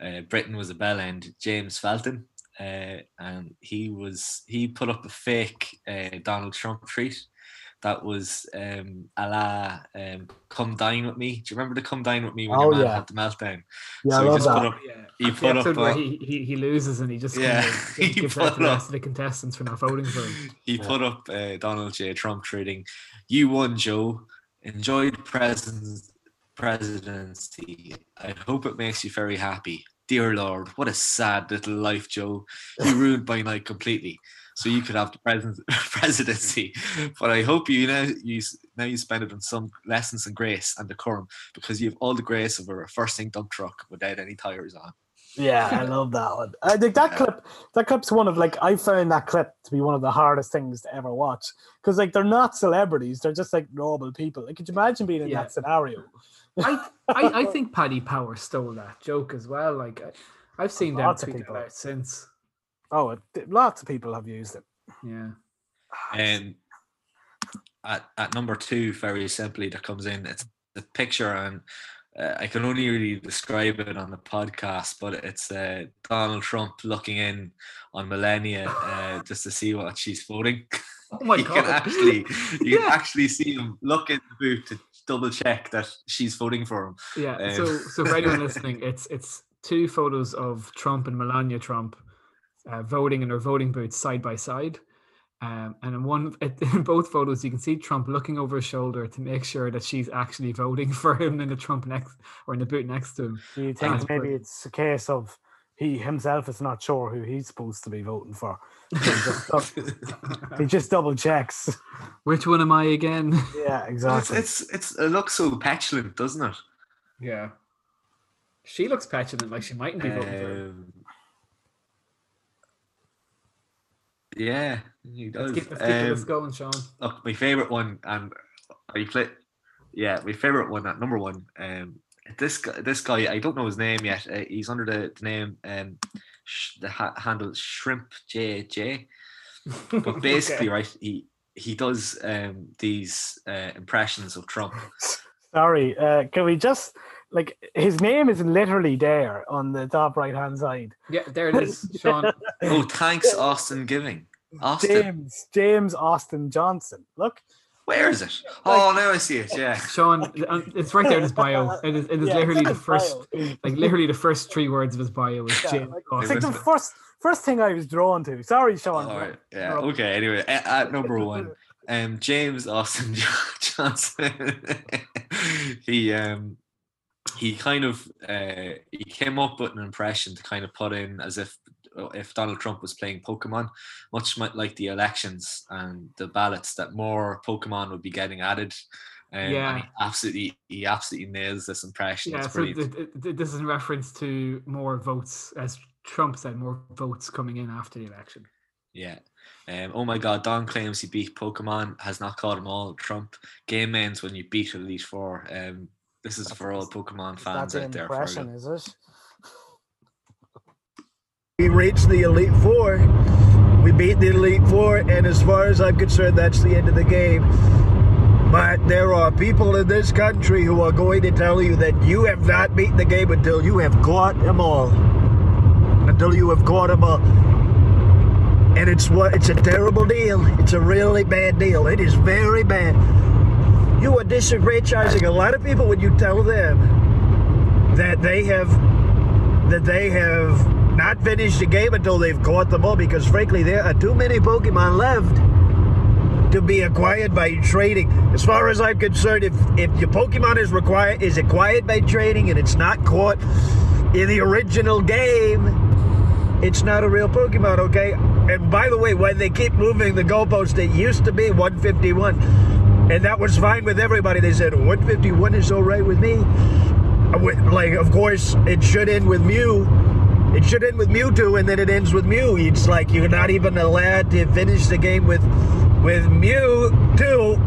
Speaker 2: uh, Britain was a bell end. James Felton, uh, and he was he put up a fake uh, Donald Trump tweet that was um, a la um, "Come dine with me." Do you remember the "Come dine with me" when
Speaker 3: Oh,
Speaker 2: your man
Speaker 3: yeah.
Speaker 2: had the meltdown?
Speaker 3: Yeah, I
Speaker 2: he
Speaker 3: love
Speaker 2: just
Speaker 3: that.
Speaker 2: put up. He
Speaker 1: That's the
Speaker 2: up.
Speaker 1: where he, he, he loses and he just
Speaker 2: Yeah,
Speaker 1: kind of
Speaker 2: he
Speaker 1: gives out to the
Speaker 2: up-
Speaker 1: rest of the contestants for not voting for him.
Speaker 2: he put up uh, Donald J. Trump tweeting, "You won, Joe. Enjoyed president's presidency. I hope it makes you very happy. Dear Lord, what a sad little life, Joe. You ruined my night completely. So you could have the president, presidency, but I hope you now you now you spend it on some lessons in grace and decorum because you have all the grace of a reversing dump truck without any tires on."
Speaker 3: Yeah, I love that one. I think that clip, that clip's one of like I found that clip to be one of the hardest things to ever watch because like they're not celebrities; they're just like normal people. Like, could you imagine being in
Speaker 1: Yeah.
Speaker 3: that scenario?
Speaker 1: I, I, I think Paddy Power stole that joke as well. Like I, I've seen oh, them
Speaker 3: Lots of
Speaker 1: tweet
Speaker 3: people.
Speaker 1: that out since.
Speaker 3: Oh, lots of people have used it.
Speaker 1: Yeah.
Speaker 2: And at, at number two, very simply, that comes in, it's the picture, and uh, I can only really describe it on the podcast, but it's uh, Donald Trump looking in on Melania uh, just to see what she's voting.
Speaker 1: Oh my
Speaker 2: you
Speaker 1: God.
Speaker 2: can actually, you can
Speaker 1: Yeah.
Speaker 2: actually see him look in the booth to double check that she's voting for him.
Speaker 1: Yeah.
Speaker 2: Um,
Speaker 1: So so for anyone listening, it's it's two photos of Trump and Melania Trump uh, voting in their voting booths side by side. Um, and in one, in both photos, you can see Trump looking over his shoulder to make sure that she's actually voting for him in the Trump next or in the booth next to him.
Speaker 3: Do you think
Speaker 1: it's
Speaker 3: maybe
Speaker 1: brilliant.
Speaker 3: it's a case of he himself is not sure who he's supposed to be voting for? So he, just, he just double checks.
Speaker 1: Which one am I again?
Speaker 3: Yeah, exactly.
Speaker 2: it's it's it looks so petulant, doesn't it?
Speaker 1: Yeah. She looks petulant, like she mightn't be voting for him.
Speaker 2: Um, yeah, he
Speaker 1: Let's keep, let's keep
Speaker 2: Um,
Speaker 1: going, Sean.
Speaker 2: Look, my favorite one, and I play. Yeah, my favorite one at number one. Um, this guy, this guy, I don't know his name yet. Uh, he's under the, the name um, sh- the ha- handle Shrimp JJ. But basically, right, he he does um these uh, impressions of Trump.
Speaker 3: Sorry, uh, can we just like his name is literally there on the top right hand side.
Speaker 1: Yeah, there it is, Sean.
Speaker 2: Oh, thanks, Austin Giving. Austin,
Speaker 3: James James Austin Johnson. Look,
Speaker 2: where is it? Oh, now I see it. Yeah.
Speaker 1: Sean, uh, it's right there in his bio. It is, it is
Speaker 3: Yeah,
Speaker 1: literally the first,
Speaker 3: bio.
Speaker 1: like literally the first three words of his bio is
Speaker 3: Yeah,
Speaker 1: James.
Speaker 3: like, it's like the first first thing I was drawn to. Sorry, Sean.
Speaker 2: All right. Yeah. Okay. Anyway, at, at number one, um, James Austin Johnson. he um he kind of uh, he came up with an impression to kind of put in as if if Donald Trump was playing Pokemon, much like the elections and the ballots, that more Pokemon would be getting added. Um, and
Speaker 1: Yeah.
Speaker 2: he absolutely he absolutely nails this impression.
Speaker 1: Yeah,
Speaker 2: it's
Speaker 1: so th- th- this is in reference to more votes, as Trump said, more votes coming in after the election.
Speaker 2: Yeah. Um, oh my God, Don claims he beat Pokemon, has not caught them all. Trump game ends when you beat Elite Four. Um, this is for all Pokemon fans
Speaker 3: That's an
Speaker 2: out there.
Speaker 3: impression,
Speaker 2: Fergal.
Speaker 3: is it?
Speaker 17: We reached the Elite Four. We beat the Elite Four, and as far as I'm concerned, that's the end of the game. But there are people in this country who are going to tell you that you have not beaten the game until you have caught them all. Until you have caught them all. And it's what it's a terrible deal. It's a really bad deal. It is very bad. You are disenfranchising a lot of people when you tell them that they have that they have not finished the game until they've caught them all because frankly there are too many Pokemon left to be acquired by trading. As far as I'm concerned, if if your Pokemon is required is acquired by trading and it's not caught in the original game, it's not a real Pokemon, okay? And by the way, when they keep moving the goalpost, it used to be 151. And that was fine with everybody. They said 151 is all right with me. Uh, Like, of course, it should end with Mew. It should end with Mewtwo, and then it ends with Mew. It's like you're not even allowed to finish the game with with Mewtwo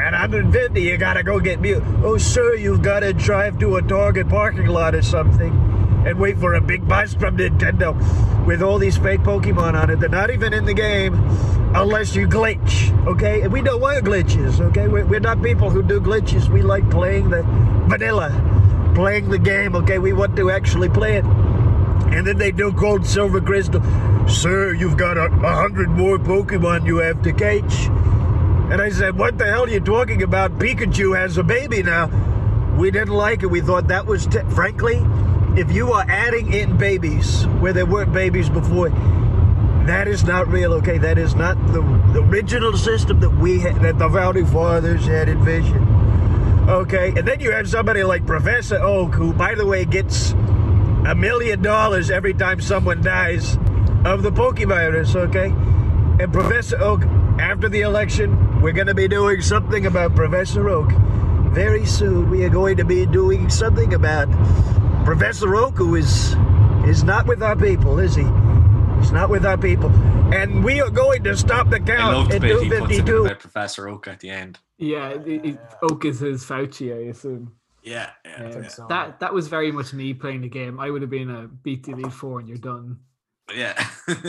Speaker 17: at 150. You gotta go get Mew. Oh, sir, you've got to drive to a Target parking lot or something and wait for a big bus from Nintendo with all these fake Pokemon on it. They're not even in the game unless you glitch, okay? And we don't want glitches, okay? We're, we're not people who do glitches. We like playing the vanilla, playing the game, okay? We want to actually play it. And then they do gold, silver, crystal. Sir, you've got a, a hundred more Pokemon you have to catch. And I said, What the hell are you talking about? Pikachu has a baby now. We didn't like it. We thought that was, frankly, if you are adding in babies where there weren't babies before, that is not real, okay? That is not the, the original system that we had, that the founding fathers had envisioned. Okay, and then you have somebody like Professor Oak, who, by the way, gets a million dollars every time someone dies of the Pokevirus, okay? And Professor Oak, after the election, we're going to be doing something about Professor Oak. Very soon, we are going to be doing something about Professor Oak, who is is not with our people, is he? He's not with our people. And we are going to stop the count
Speaker 2: love the
Speaker 17: at
Speaker 2: bit he puts in
Speaker 17: 252.
Speaker 2: about Professor Oak at the end.
Speaker 1: Yeah, it, it, Oak is his Fauci, I assume.
Speaker 2: Yeah, yeah.
Speaker 1: Um, That that was very much me playing the game. I would have been a beat the Elite Four and you're done.
Speaker 2: Yeah.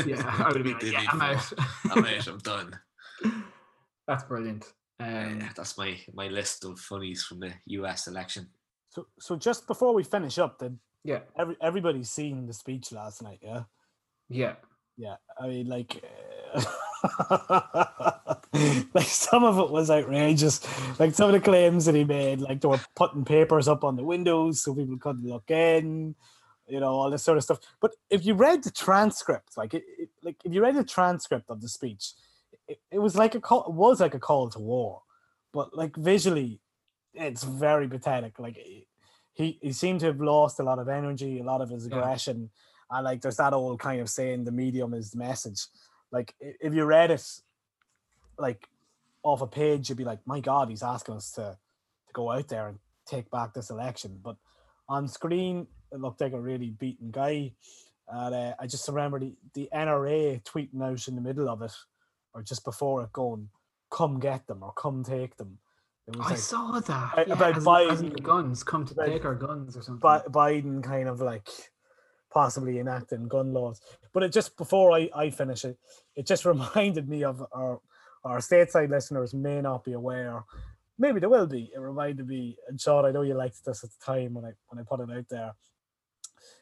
Speaker 1: Yeah, I would have been like, yeah, I'm out.
Speaker 2: I'm out. I'm done.
Speaker 1: That's brilliant. Um,
Speaker 2: Yeah, that's my my list of funnies from the U.S. election.
Speaker 3: So, so just before we finish up, did
Speaker 1: yeah
Speaker 3: every everybody's seen the speech last night? Yeah,
Speaker 1: yeah.
Speaker 3: yeah. I mean, like, like some of it was outrageous. Like some of the claims that he made, like they were putting papers up on the windows so people couldn't look in. You know all this sort of stuff. But if you read the transcript, like it, it like if you read the transcript of the speech, it, it was like a call. It was like a call to war, but like visually, it's very pathetic. Like he he seemed to have lost a lot of energy, a lot of his
Speaker 1: Yeah.
Speaker 3: aggression, and like there's that old kind of saying, the medium is the message. Like if you read it, like off a page, you'd be like, my God, he's asking us to to go out there and take back this election. But on screen, it looked like a really beaten guy. And uh, I just remember the, the NRA tweeting out in the middle of it, or just before it, going, "Come get them" or "Come take them."
Speaker 1: I
Speaker 3: like-
Speaker 1: saw that. yeah,
Speaker 3: about
Speaker 1: as,
Speaker 3: Biden-
Speaker 1: as guns come to take our guns or something.
Speaker 3: Bi- Biden kind of like possibly enacting gun laws. But it just before I, I finish it, it just reminded me of our our stateside listeners may not be aware. Maybe they will be. It reminded me, and Sean, I know you liked this at the time when I when I put it out there.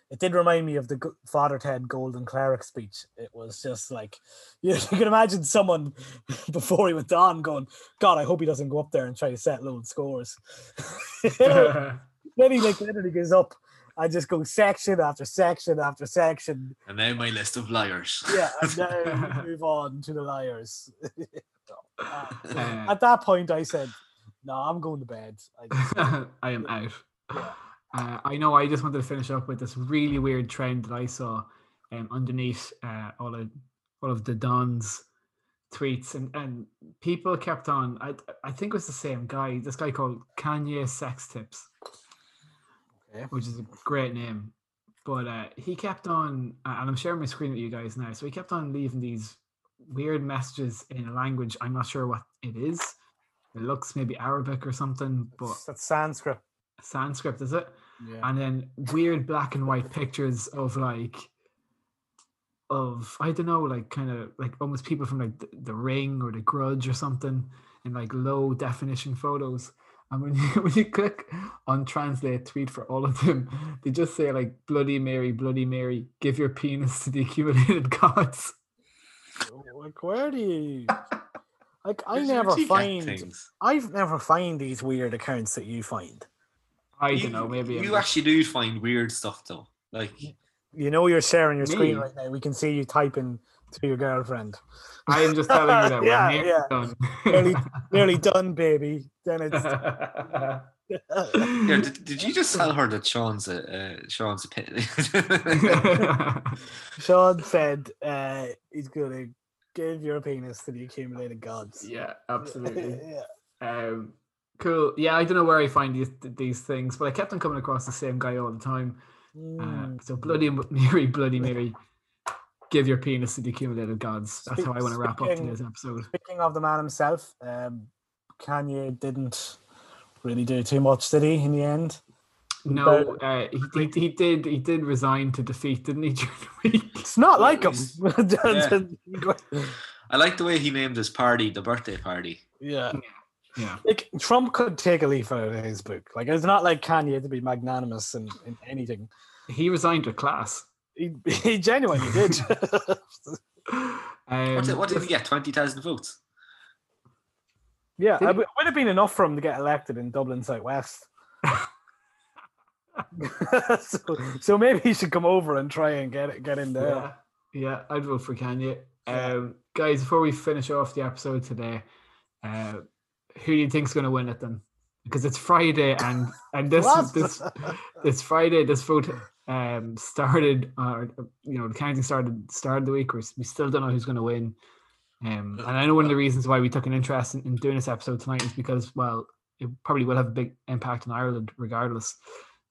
Speaker 3: It did remind me of the Go- Father Ted Golden Cleric speech. It was just like you, you can imagine someone before he went on going, "God, I hope he doesn't go up there and try to set load scores." then he like literally goes up and just goes section after section after section.
Speaker 2: And now my list of liars.
Speaker 3: Yeah, and now move on to the liars. Uh,
Speaker 1: Uh,
Speaker 3: At that point, I said, No, I'm going to bed. I just,
Speaker 1: I am out. Uh, I know. I just wanted to finish up with this really weird trend that I saw um, underneath uh, all of all of the Don's tweets, and and people kept on. I I think it was the same guy. This guy called Kanye Sex Tips, which is a great name. But uh, he kept on, and I'm sharing my screen with you guys now. So he kept on leaving these weird messages in a language I'm not sure what it is. It looks maybe Arabic or something, but
Speaker 3: that's Sanskrit.
Speaker 1: Sanskrit, is it?
Speaker 3: Yeah.
Speaker 1: And then weird black and white pictures of like of I don't know, like kind of like almost people from like the, the Ring or the Grudge or something in like low definition photos. And when you when you click on translate tweet for all of them, they just say like Bloody Mary, Bloody Mary, give your penis to the accumulated gods.
Speaker 3: Like, where do you? Like, I never find.
Speaker 2: things?
Speaker 3: I've never find these weird accounts that you find.
Speaker 1: I
Speaker 2: You-
Speaker 1: don't know, maybe I'm
Speaker 2: you
Speaker 1: just-
Speaker 2: actually do find weird stuff though. Like
Speaker 3: You know, you're sharing your screen right now. We can see you typing to your girlfriend.
Speaker 1: I am just telling you that we're
Speaker 3: yeah,
Speaker 1: nearly
Speaker 3: yeah.
Speaker 1: done.
Speaker 3: nearly, nearly done, baby. Then it's.
Speaker 2: yeah, did, did you just tell her that Sean's a uh, Sean's a pit?
Speaker 3: Sean said uh, he's going to give your penis to the accumulated gods.
Speaker 1: Yeah, absolutely.
Speaker 3: yeah.
Speaker 1: Um, cool. Yeah, I don't know where I find these these things, but I kept on coming across the same guy all the time. Uh, so bloody Mary, bloody Mary, give your penis to the accumulated gods. That's how I want to wrap up today's episode.
Speaker 3: Speaking of the man himself, um, Kanye didn't really do too much, did he, in the end?
Speaker 1: No, uh, he, he, he did he did resign to defeat, didn't he? During the week?
Speaker 3: It's not like him.
Speaker 2: I like the way he named his party the birthday party.
Speaker 3: yeah.
Speaker 1: Yeah.
Speaker 3: Like Trump could take a leaf out of his book. Like it's not like Kanye to be magnanimous in, in anything.
Speaker 1: He resigned with class.
Speaker 3: He, he genuinely did.
Speaker 1: Um,
Speaker 2: What did, what did he get? Twenty thousand votes.
Speaker 3: yeah, it would would have been enough for him to get elected in Dublin Southwest. so, so maybe he should come over and try and get it, get in there.
Speaker 1: Yeah, yeah, I'd vote for Kanye. Um, guys, before we finish off the episode today, uh, who do you think's going to win it then? Because it's Friday and and this this this Friday this vote um started or you know the counting started started the week. We still don't know who's going to win. Um, and I know one of the reasons why we took an interest in, in doing this episode tonight is because well, it probably will have a big impact on Ireland regardless.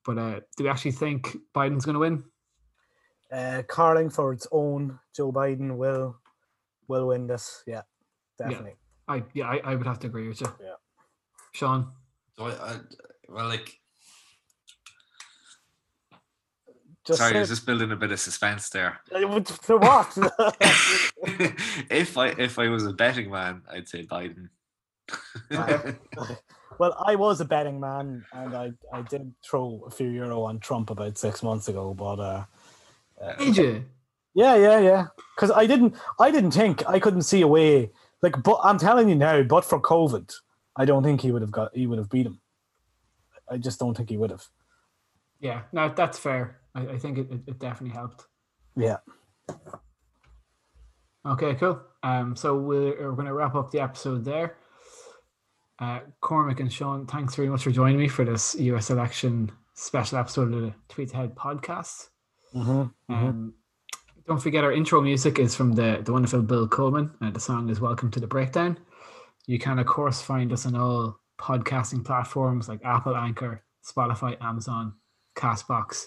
Speaker 1: But uh, do we actually think Biden's going to win?
Speaker 3: Uh, Carling for its own, Joe Biden will will win this. Yeah, definitely.
Speaker 1: I yeah, I, I would have to agree with you.
Speaker 3: Yeah.
Speaker 1: Sean.
Speaker 2: So I, I, well, like,
Speaker 3: Just
Speaker 2: sorry, I was just building a bit of suspense there.
Speaker 3: What- For what?
Speaker 2: if I if I was a betting man, I'd say Biden.
Speaker 3: well, I was a betting man, and I I did throw a few euro on Trump about six months ago, but uh, uh,
Speaker 1: Did you?
Speaker 3: yeah, yeah, yeah, because I didn't I didn't think I couldn't see a way. Like, but I'm telling you now, but for COVID, I don't think he would have got he would have beat him. I just don't think he would have.
Speaker 1: Yeah, no, that's fair. I, I think it, it, it definitely helped.
Speaker 3: Yeah.
Speaker 1: Okay, cool. Um, so we're, we're going to wrap up the episode there. Uh, Cormac and Sean, thanks very much for joining me for this US election special episode of the Tweets Ahead podcast.
Speaker 3: Mm-hmm.
Speaker 1: Um, don't forget our intro music is from the, the wonderful Bill Coleman. and the song is Welcome to the Breakdown. You can, of course, find us on all podcasting platforms like Apple, Anchor, Spotify, Amazon, Castbox,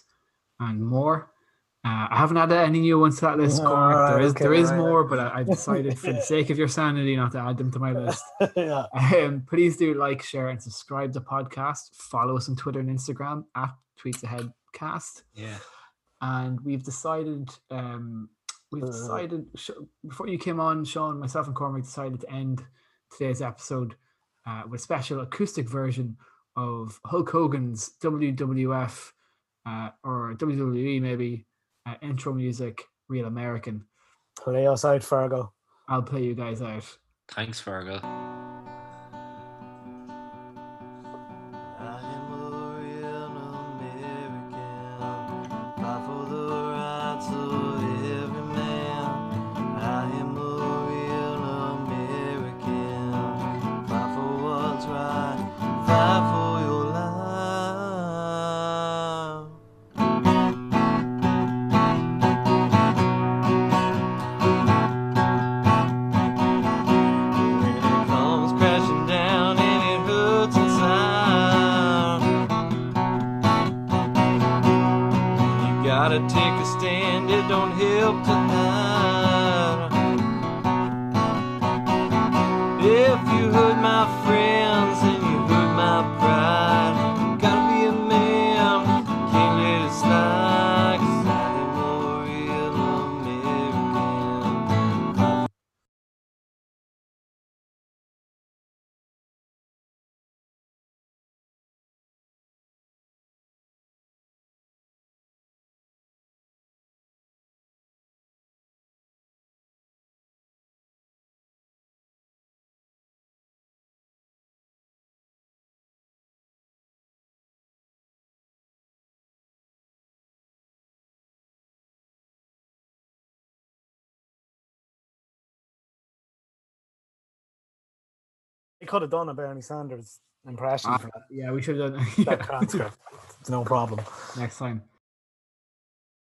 Speaker 1: and more. Uh, I haven't added any new ones to that list, Cormac. there
Speaker 3: Alright,
Speaker 1: is
Speaker 3: okay,
Speaker 1: is
Speaker 3: right,
Speaker 1: more, but I, I've decided for the sake of your sanity not to add them to my list.
Speaker 3: yeah.
Speaker 1: Um, please do like, share, and subscribe to the podcast. Follow us on Twitter and Instagram at Tweets Ahead Cast.
Speaker 2: Yeah.
Speaker 1: And we've decided, um, we've decided before you came on, Sean, myself, and Cormac decided to end today's episode uh, with a special acoustic version of Hulk Hogan's WWF uh, or WWE maybe uh, intro music, Real American.
Speaker 3: Play us out, Fergal.
Speaker 1: I'll play you guys out.
Speaker 2: Thanks,
Speaker 4: Fergal.
Speaker 3: Could have done a Bernie Sanders impression.
Speaker 1: Ah,
Speaker 3: for that,
Speaker 1: yeah, we should have done
Speaker 3: that transcript. It's no problem.
Speaker 1: next time.